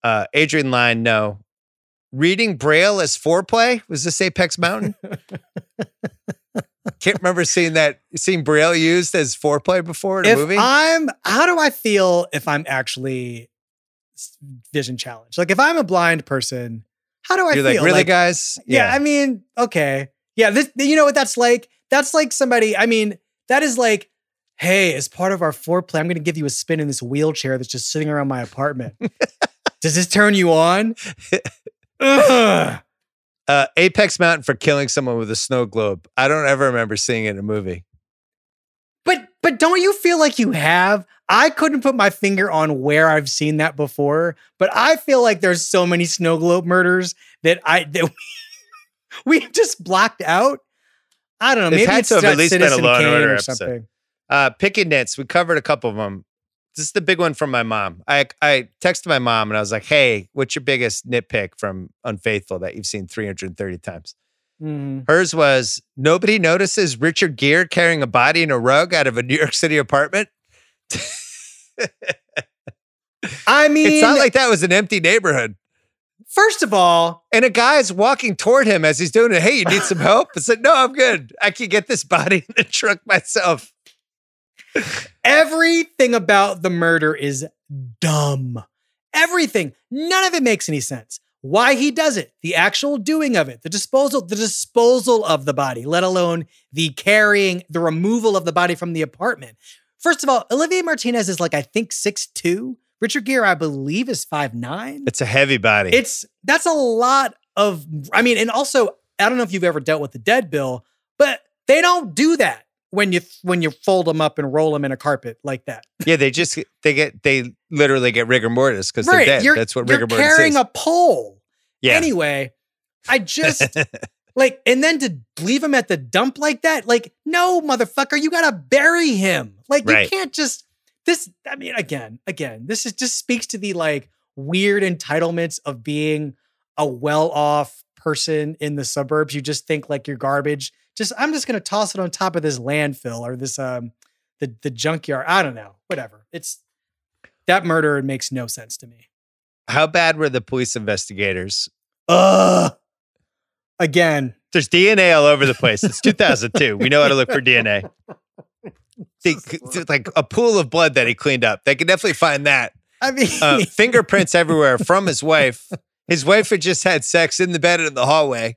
Uh, Adrian Lyne, no. Reading Braille as foreplay was this Apex Mountain? Can't remember seeing that seeing Braille used as foreplay before in a if movie. I'm, how do I feel if I'm actually vision challenged? Like if I'm a blind person, how do I You're feel? like, really, guys? Yeah. I mean, okay. Yeah. This, you know what that's like? That's like somebody, I mean, that is like, hey, as part of our foreplay, I'm going to give you a spin in this wheelchair that's just sitting around my apartment. Does this turn you on? Ugh. Uh, Apex Mountain for killing someone with a snow globe. I don't ever remember seeing it in a movie. But but don't you feel like you have? I couldn't put my finger on where I've seen that before, but I feel like there's so many snow globe murders that I that we, we just blocked out. I don't know. It's Maybe had it's to have at least been a Law and Order or episode. something. Uh, Picking Nits, we covered a couple of them. This is the big one from my mom. I I texted my mom and I was like, "Hey, what's your biggest nitpick from Unfaithful that you've seen 330 times?" Mhm. Hers was nobody notices Richard Gere carrying a body in a rug out of a New York City apartment. I mean, it's not like that was an empty neighborhood. first of all, And a guy's walking toward him as he's doing it. Hey, you need some help? I said, No, I'm good. I can get this body in the truck myself. Everything about the murder is dumb. Everything. None of it makes any sense. Why he does it, the actual doing of it, the disposal, the disposal of the body, let alone the carrying, the removal of the body from the apartment. First of all, Olivier Martinez is like, I think, 6'2. Richard Gere, I believe, is 5'9. It's a heavy body. It's that's a lot of I mean, and also I don't know if you've ever dealt with the dead bill, but they don't do that when you when you fold them up and roll them in a carpet like that. Yeah, they just they get they literally get rigor mortis because they're dead. That's what rigor mortis carrying is. a pole. yeah. Anyway, I just like, and then to leave him at the dump like that, like, no, motherfucker, you gotta bury him. Like, Right. you can't just this. I mean, again, again, this is just speaks to the like weird entitlements of being a well-off person in the suburbs. You just think like you're garbage. Just I'm just gonna toss it on top of this landfill or this um the the junkyard. I don't know. Whatever. It's that murder makes no sense to me. How bad were the police investigators? Ugh. Again, There's DNA all over the place. It's 2002. we know how to look for DNA. They, like a pool of blood that he cleaned up. They could definitely find that. I mean, Uh, fingerprints everywhere from his wife. His wife had just had sex in the bed in the hallway.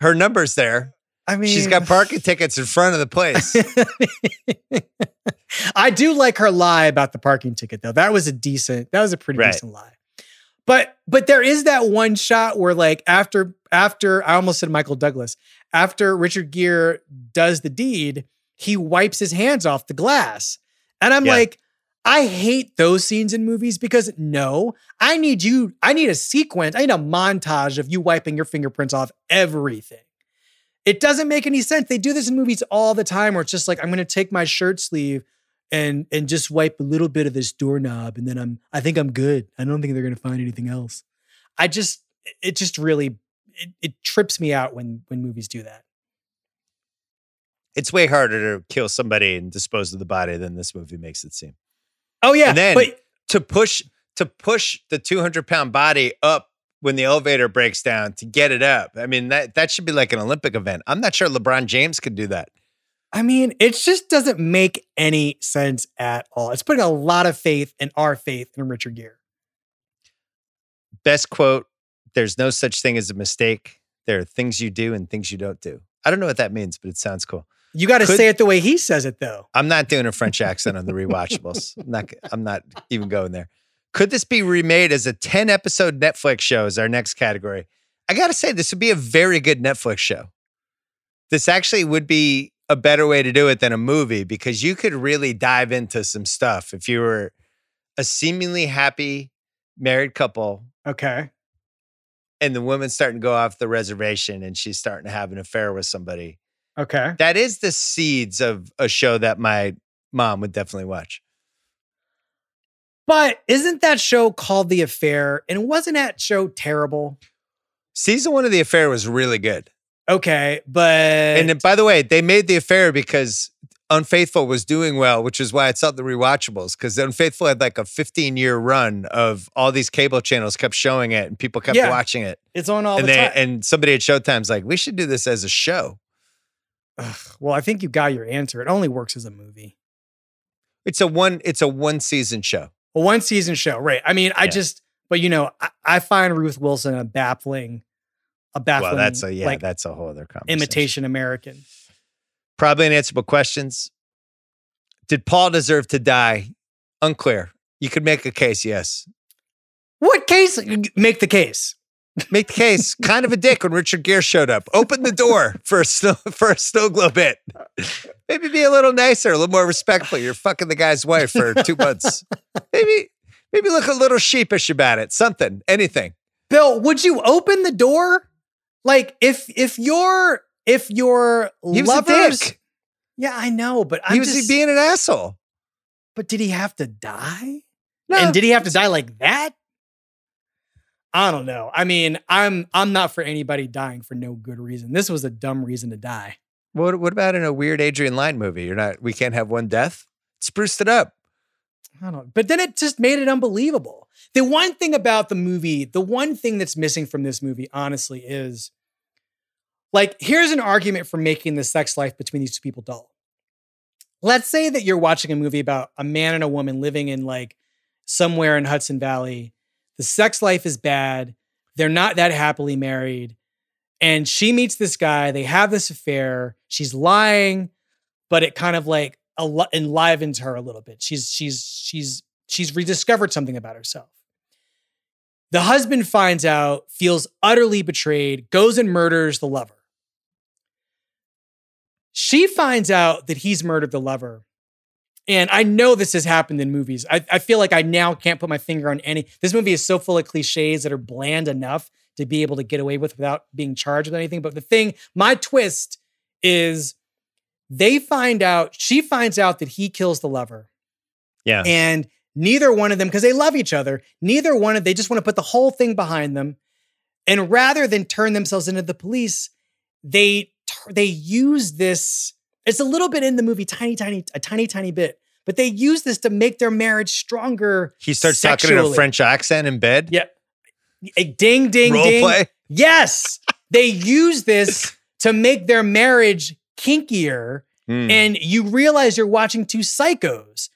Her number's there. I mean, She's got parking tickets in front of the place. I do like her lie about the parking ticket though. That was a decent. That was a pretty Right. decent lie. But but there is that one shot where like after after I almost said Michael Douglas after Richard Gere does the deed, he wipes his hands off the glass, and I'm Yeah. like. I hate those scenes in movies because no, I need you, I need a sequence, I need a montage of you wiping your fingerprints off everything. It doesn't make any sense. They do this in movies all the time where it's just like, I'm gonna take my shirt sleeve and and just wipe a little bit of this doorknob, and then I'm I think I'm good. I don't think they're gonna find anything else. I just it just really it, it trips me out when when movies do that. it's way harder to kill somebody and dispose of the body than this movie makes it seem. Oh yeah, And then- but To push to push the 200 pound body up when the elevator breaks down to get it up. I mean that that should be like an Olympic event. I'm not sure LeBron James could do that. I mean, it just doesn't make any sense at all. It's putting a lot of faith in our faith in Richard Gere. Best quote: "There's no such thing as a mistake. There are things you do and things you don't do." I don't know what that means, but it sounds cool. You got to say it the way he says it, though. I'm not doing a French accent on the rewatchables. I'm not. I'm not even going there. Could this be remade as a 10 episode Netflix show? Is our next category. I gotta say, this would be a very good Netflix show. This actually would be a better way to do it than a movie because you could really dive into some stuff if you were a seemingly happy married couple Okay. and the woman's starting to go off the reservation and she's starting to have an affair with somebody. Okay. That is the seeds of a show that my mom would definitely watch. But isn't that show called The Affair? And wasn't that show terrible? Season one of The Affair was really good. Okay, but And uh, by the way, they made The Affair because Unfaithful was doing well, which is why it's on the rewatchables. Because Unfaithful had like a 15 year run of all these cable channels kept showing it and people kept Yeah. watching it. it's on all and the they time. and somebody at Showtime's like, we should do this as a show. well, I think you got your answer. It only works as a movie. It's a one. It's a one season show. A one season show, right? I mean, I Yeah. just, but you know, I, I find Ruth Wilson a baffling, a baffling, well, that's a yeah. like that's a whole other conversation. imitation American. Probably unanswerable questions. Did Paul deserve to die? Unclear. You could make a case. Yes. What case? Make the case. Make the case. kind of a dick when Richard Gere showed up. Open the door for a snow for a snow globe hit. Maybe be a little nicer, a little more respectful. You're fucking the guy's wife for two months. Maybe maybe look a little sheepish about it. Something, anything. Bill, would you open the door? Like if if your if your He lovers, dick. yeah, I know, but I'm he was just, being an asshole. But did he have to die? No. And did he have to die like that? I don't know. I mean, I'm I'm not for anybody dying for no good reason. This was a dumb reason to die. What what about in a weird Adrian Lyne movie? You're not we can't have one death? Spruced it up. I don't. But then it just made it unbelievable. The one thing about the movie, the one thing that's missing from this movie, honestly, is like here's an argument for making the sex life between these two people dull. Let's say that you're watching a movie about a man and a woman living in like somewhere in Hudson Valley. The sex life is bad. They're not that happily married. And she meets this guy. They have this affair. She's lying, but it kind of like enlivens her a little bit. She's she's she's she's rediscovered something about herself. The husband finds out, feels utterly betrayed, goes and murders the lover. She finds out that he's murdered the lover. And I know this has happened in movies. I, I feel like I now can't put my finger on any. This movie is so full of cliches that are bland enough to be able to get away with without being charged with anything. But the thing, my twist is they find out, she finds out that he kills the lover. Yeah. And neither one of them, because they love each other, neither one of they just want to put the whole thing behind them. And rather than turn themselves into the police, they they use this. It's a little bit in the movie, tiny, tiny, a tiny, tiny bit, but they use this to make their marriage stronger. he starts talking in a. French accent in bed. Yeah. A ding, ding, Role ding. play? Yes. they use this to make their marriage kinkier. Mm. And you realize you're watching two psychos.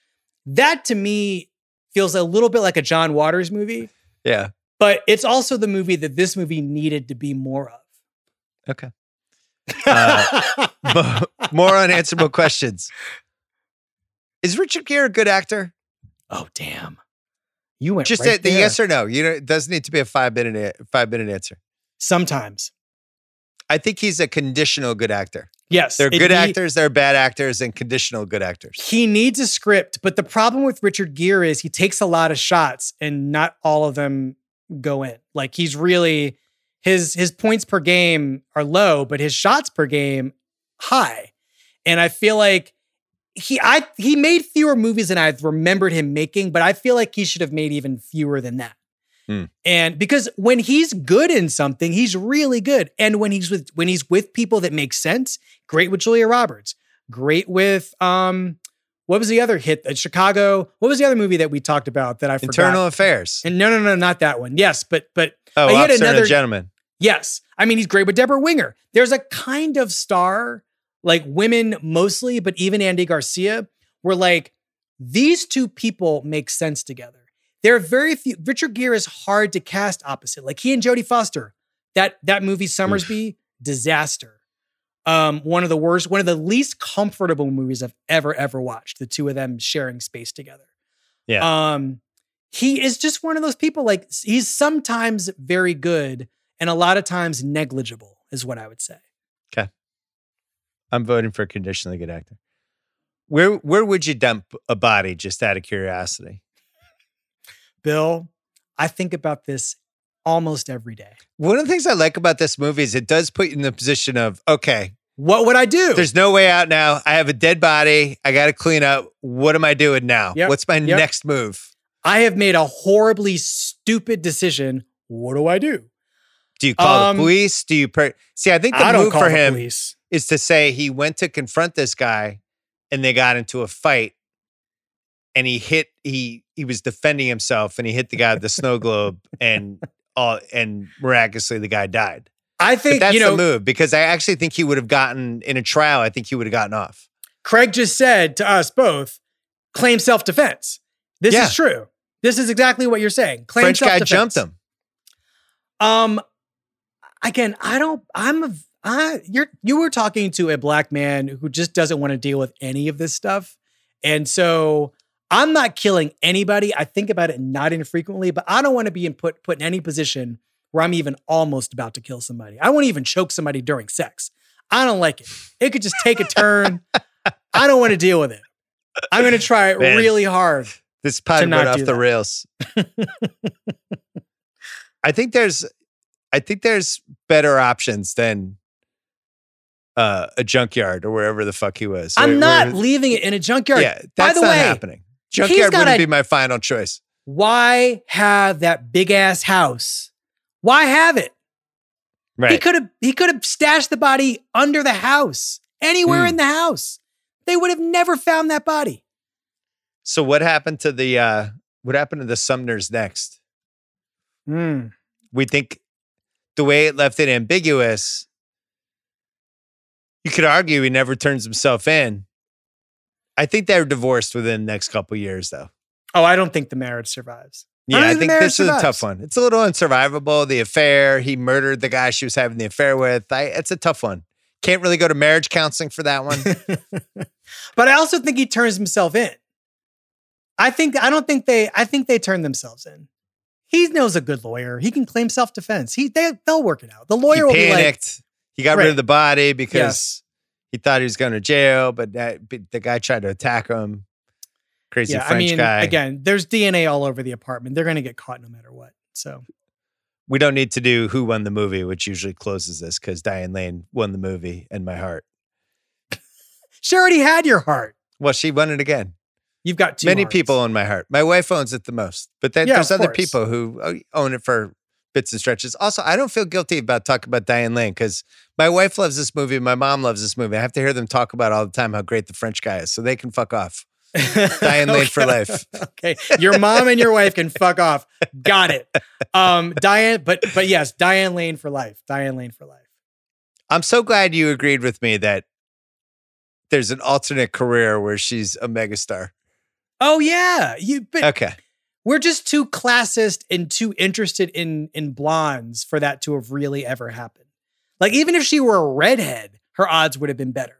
That to me feels a little bit like a John Waters movie, Yeah. but it's also the movie that this movie needed to be more of. Okay. Uh, More unanswerable questions. Is Richard Gere a good actor? oh, damn. You went Just right a, the yes or no. You know, it doesn't need to be a five minute five minute answer. Sometimes. I think he's a conditional good actor. Yes. They're good actors, they're bad actors, and conditional good actors. He needs a script, but the problem with Richard Gere is he takes a lot of shots and not all of them go in. Like he's really his his points per game are low, but his shots per game high. And I feel like he I he made fewer movies than I've remembered him making, but I feel like he should have made even fewer than that. Hmm. And because when he's good in something, he's really good. And when he's with when he's with people that make sense, great with Julia Roberts, great with um what was the other hit? Uh, Chicago. What was the other movie that we talked about that I forgot? Internal Affairs. And no, no, no, not that one. Yes, but but Oh, he had another- a Gentleman. Yes. I mean, he's great with Debra Winger. There's a kind of star, like women mostly, but even Andy Garcia, were like these two people make sense together. There are very few. Richard Gere is hard to cast opposite. Like he and Jodie Foster, that that movie Sommersby, disaster. Um, one of the worst, one of the least comfortable movies I've ever ever watched. The two of them sharing space together. Yeah. Um, he is just one of those people. Like he's sometimes very good and a lot of times negligible, is what I would say. I'm voting for a conditionally good actor. Where where would you dump a body just out of curiosity? Bill, I think about this almost every day. One of the things I like about this movie is it does put you in the position of, okay, What would I do? there's no way out now. I have a dead body. I got to clean up. What am I doing now? Yep, What's my yep. next move? I have made a horribly stupid decision. What do I do? Do you call Um, the police? Do you per- see? I think the I don't move call for the him police. Is to say he went to confront this guy, and they got into a fight, and he hit he he was defending himself, and he hit the guy with the snow globe, and all and miraculously the guy died. I But think that's you know. the move because I actually think he would have gotten in a trial. I think he would have gotten off. Craig just said to us both, claim self defense. This Yeah. is true. This is exactly what you're saying. Claim French guy jumped him. Um, again, I don't. I'm a. I you're you were talking to a black man who just doesn't want to deal with any of this stuff, and so I'm not killing anybody. I think about it not infrequently, but I don't want to be in put put in any position where I'm even almost about to kill somebody. I won't even choke somebody during sex. I don't like it. It could just take a turn. I don't want to deal with it. I'm going to try Man. really hard. This pod went off the that. rails. I think there's, I think there's better options than uh, a junkyard or wherever the fuck he was. I'm Where- not where- leaving it in a junkyard. yeah, By that's the not way, happening. Junkyard wouldn't a- be my final choice. why have that big ass house? Why have it? Right. He could have he could have stashed the body under the house, anywhere Hmm. in the house. They would have never found that body. So what happened to the uh what happened to the Sumners next? Hmm. We think the way it left it ambiguous, you could argue he never turns himself in. I think they're divorced within the next couple years though. Oh, I don't think the marriage survives. Yeah, don't I think the think marriage this is a tough one. It's a little unsurvivable. The affair, he murdered the guy she was having the affair with. I, it's a tough one. Can't really go to marriage counseling for that one. but I also think he turns himself in. I think I don't think they I think they turn themselves in. He knows a good lawyer. He can claim self defense. He they they'll work it out. The he lawyer will be like, panicked. He got rid of the body because He thought he was going to jail, but that, the guy tried to attack him. Crazy yeah, French I mean, guy. again, there's DNA all over the apartment. They're going to get caught no matter what. So we don't need to do who won the movie, which usually closes this because Diane Lane won the movie and my heart. she already had your heart. Well, she won it again. You've got two. Many hearts. people own my heart. My wife owns it the most, but then Yeah, there's other course. people who uh, own it for bits and stretches. Also, I don't feel guilty about talking about Diane Lane because my wife loves this movie. My mom loves this movie. I have to hear them talk about all the time how great the French guy is, so they can fuck off. Diane Lane for life. okay, your mom and your wife can fuck off. Got it. Um, Diane, but but yes, Diane Lane for life. Diane Lane for life. I'm so glad you agreed with me that there's an alternate career where she's a megastar. Oh yeah, you. But Okay. We're just too classist and too interested in in blondes for that to have really ever happened. Like even if she were a redhead, her odds would have been better.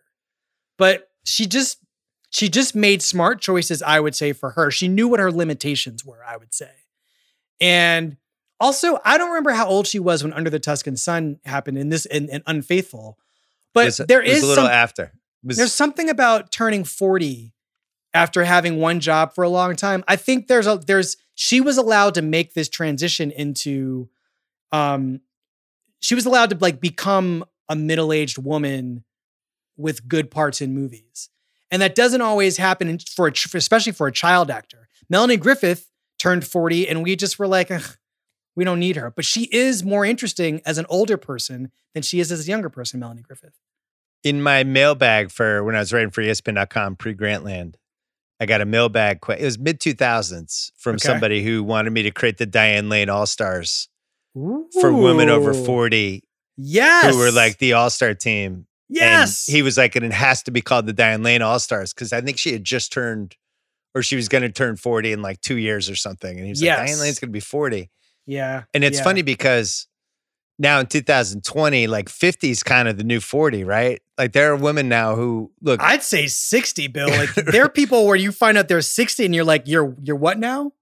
But she just she just made smart choices, I would say, for her. She knew what her limitations were, I would say. And also, I don't remember how old she was when Under the Tuscan Sun happened in this in, in Unfaithful. But was- there is a little some, after. Was- there's something about turning 40 after having one job for a long time. I think there's a there's she was allowed to make this transition into um she was allowed to like become a middle-aged woman with good parts in movies. And that doesn't always happen for a, ch- especially for a child actor. Melanie Griffith turned 40 and we just were like we don't need her. But she is more interesting as an older person than she is as a younger person, Melanie Griffith. in my mailbag for when I was writing for ESPN.com pre Grantland, I got a mailbag. que- It was mid 2000s from Okay. somebody who wanted me to create the Diane Lane All Stars for women over 40 Yes. who were like the All Star team. yes. And he was like, and it has to be called the Diane Lane All Stars because I think she had just turned, or she was going to turn 40 in like two years or something. And he was like, Diane Lane's going to be 40. yeah. And it's yeah. funny because now in 2020, like 50 is kind of the new 40, right? Like there are women now who look. I'd say 60, Bill. Like there are people where you find out they're 60 and you're like, you're you're what now?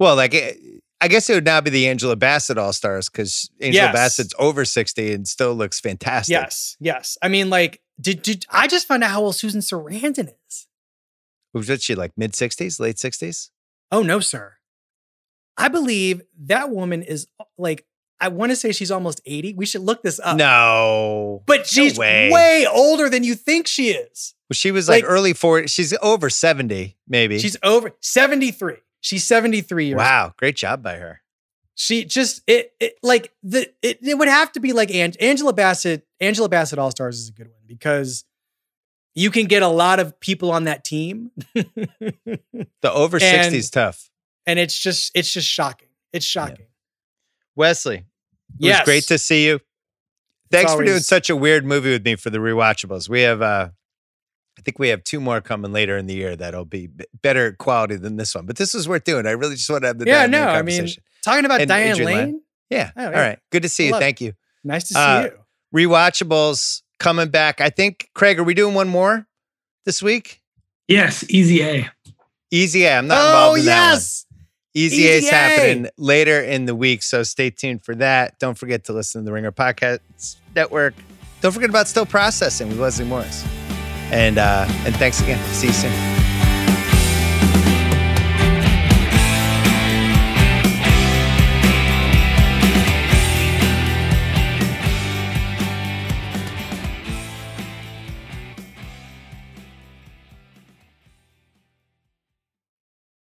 well, like eh, I guess it would now be the Angela Bassett All Stars because Angela Yes. Bassett's over 60 and still looks fantastic. Yes. Yes. I mean, like, did, did I just found out how old Susan Sarandon is? Was she like mid 60s, late 60s? Oh no, sir. I believe that woman is like, I want to say she's almost 80. We should look this up. no. But she's way. way. older than you think she is. Well, she was like, like- early 40. She's over 70, maybe. She's over 73. She's 73 years old. wow. Great job by her. She just it, it like the it, it would have to be like Ang- Angela Bassett. Angela Bassett All Stars is a good one because you can get a lot of people on that team, The over 60 is tough. and it's just it's just shocking. It's shocking. Wesley, it Yes. was great to see you. Thanks for doing such a weird movie with me for the rewatchables. We have, uh, I think we have two more coming later in the year that'll be b- better quality than this one. But this was worth doing. I really just want to have the Yeah, Diane Lane no, I mean conversation. talking about And Diane Adrian Lyne. Lane. yeah. oh, yeah. right. Good to see you. Love it. Thank you. Nice to see Uh, you. Rewatchables coming back. I think Craig, are we doing one more this week? Yes, Easy A. Easy A. I'm not Oh involved in that one. yes, Easy Easy A. happening later in the week, so stay tuned for that. Don't forget to listen to the Ringer Podcast Network. Don't forget about Still Processing with Wesley Morris. And uh, and thanks again. See you soon.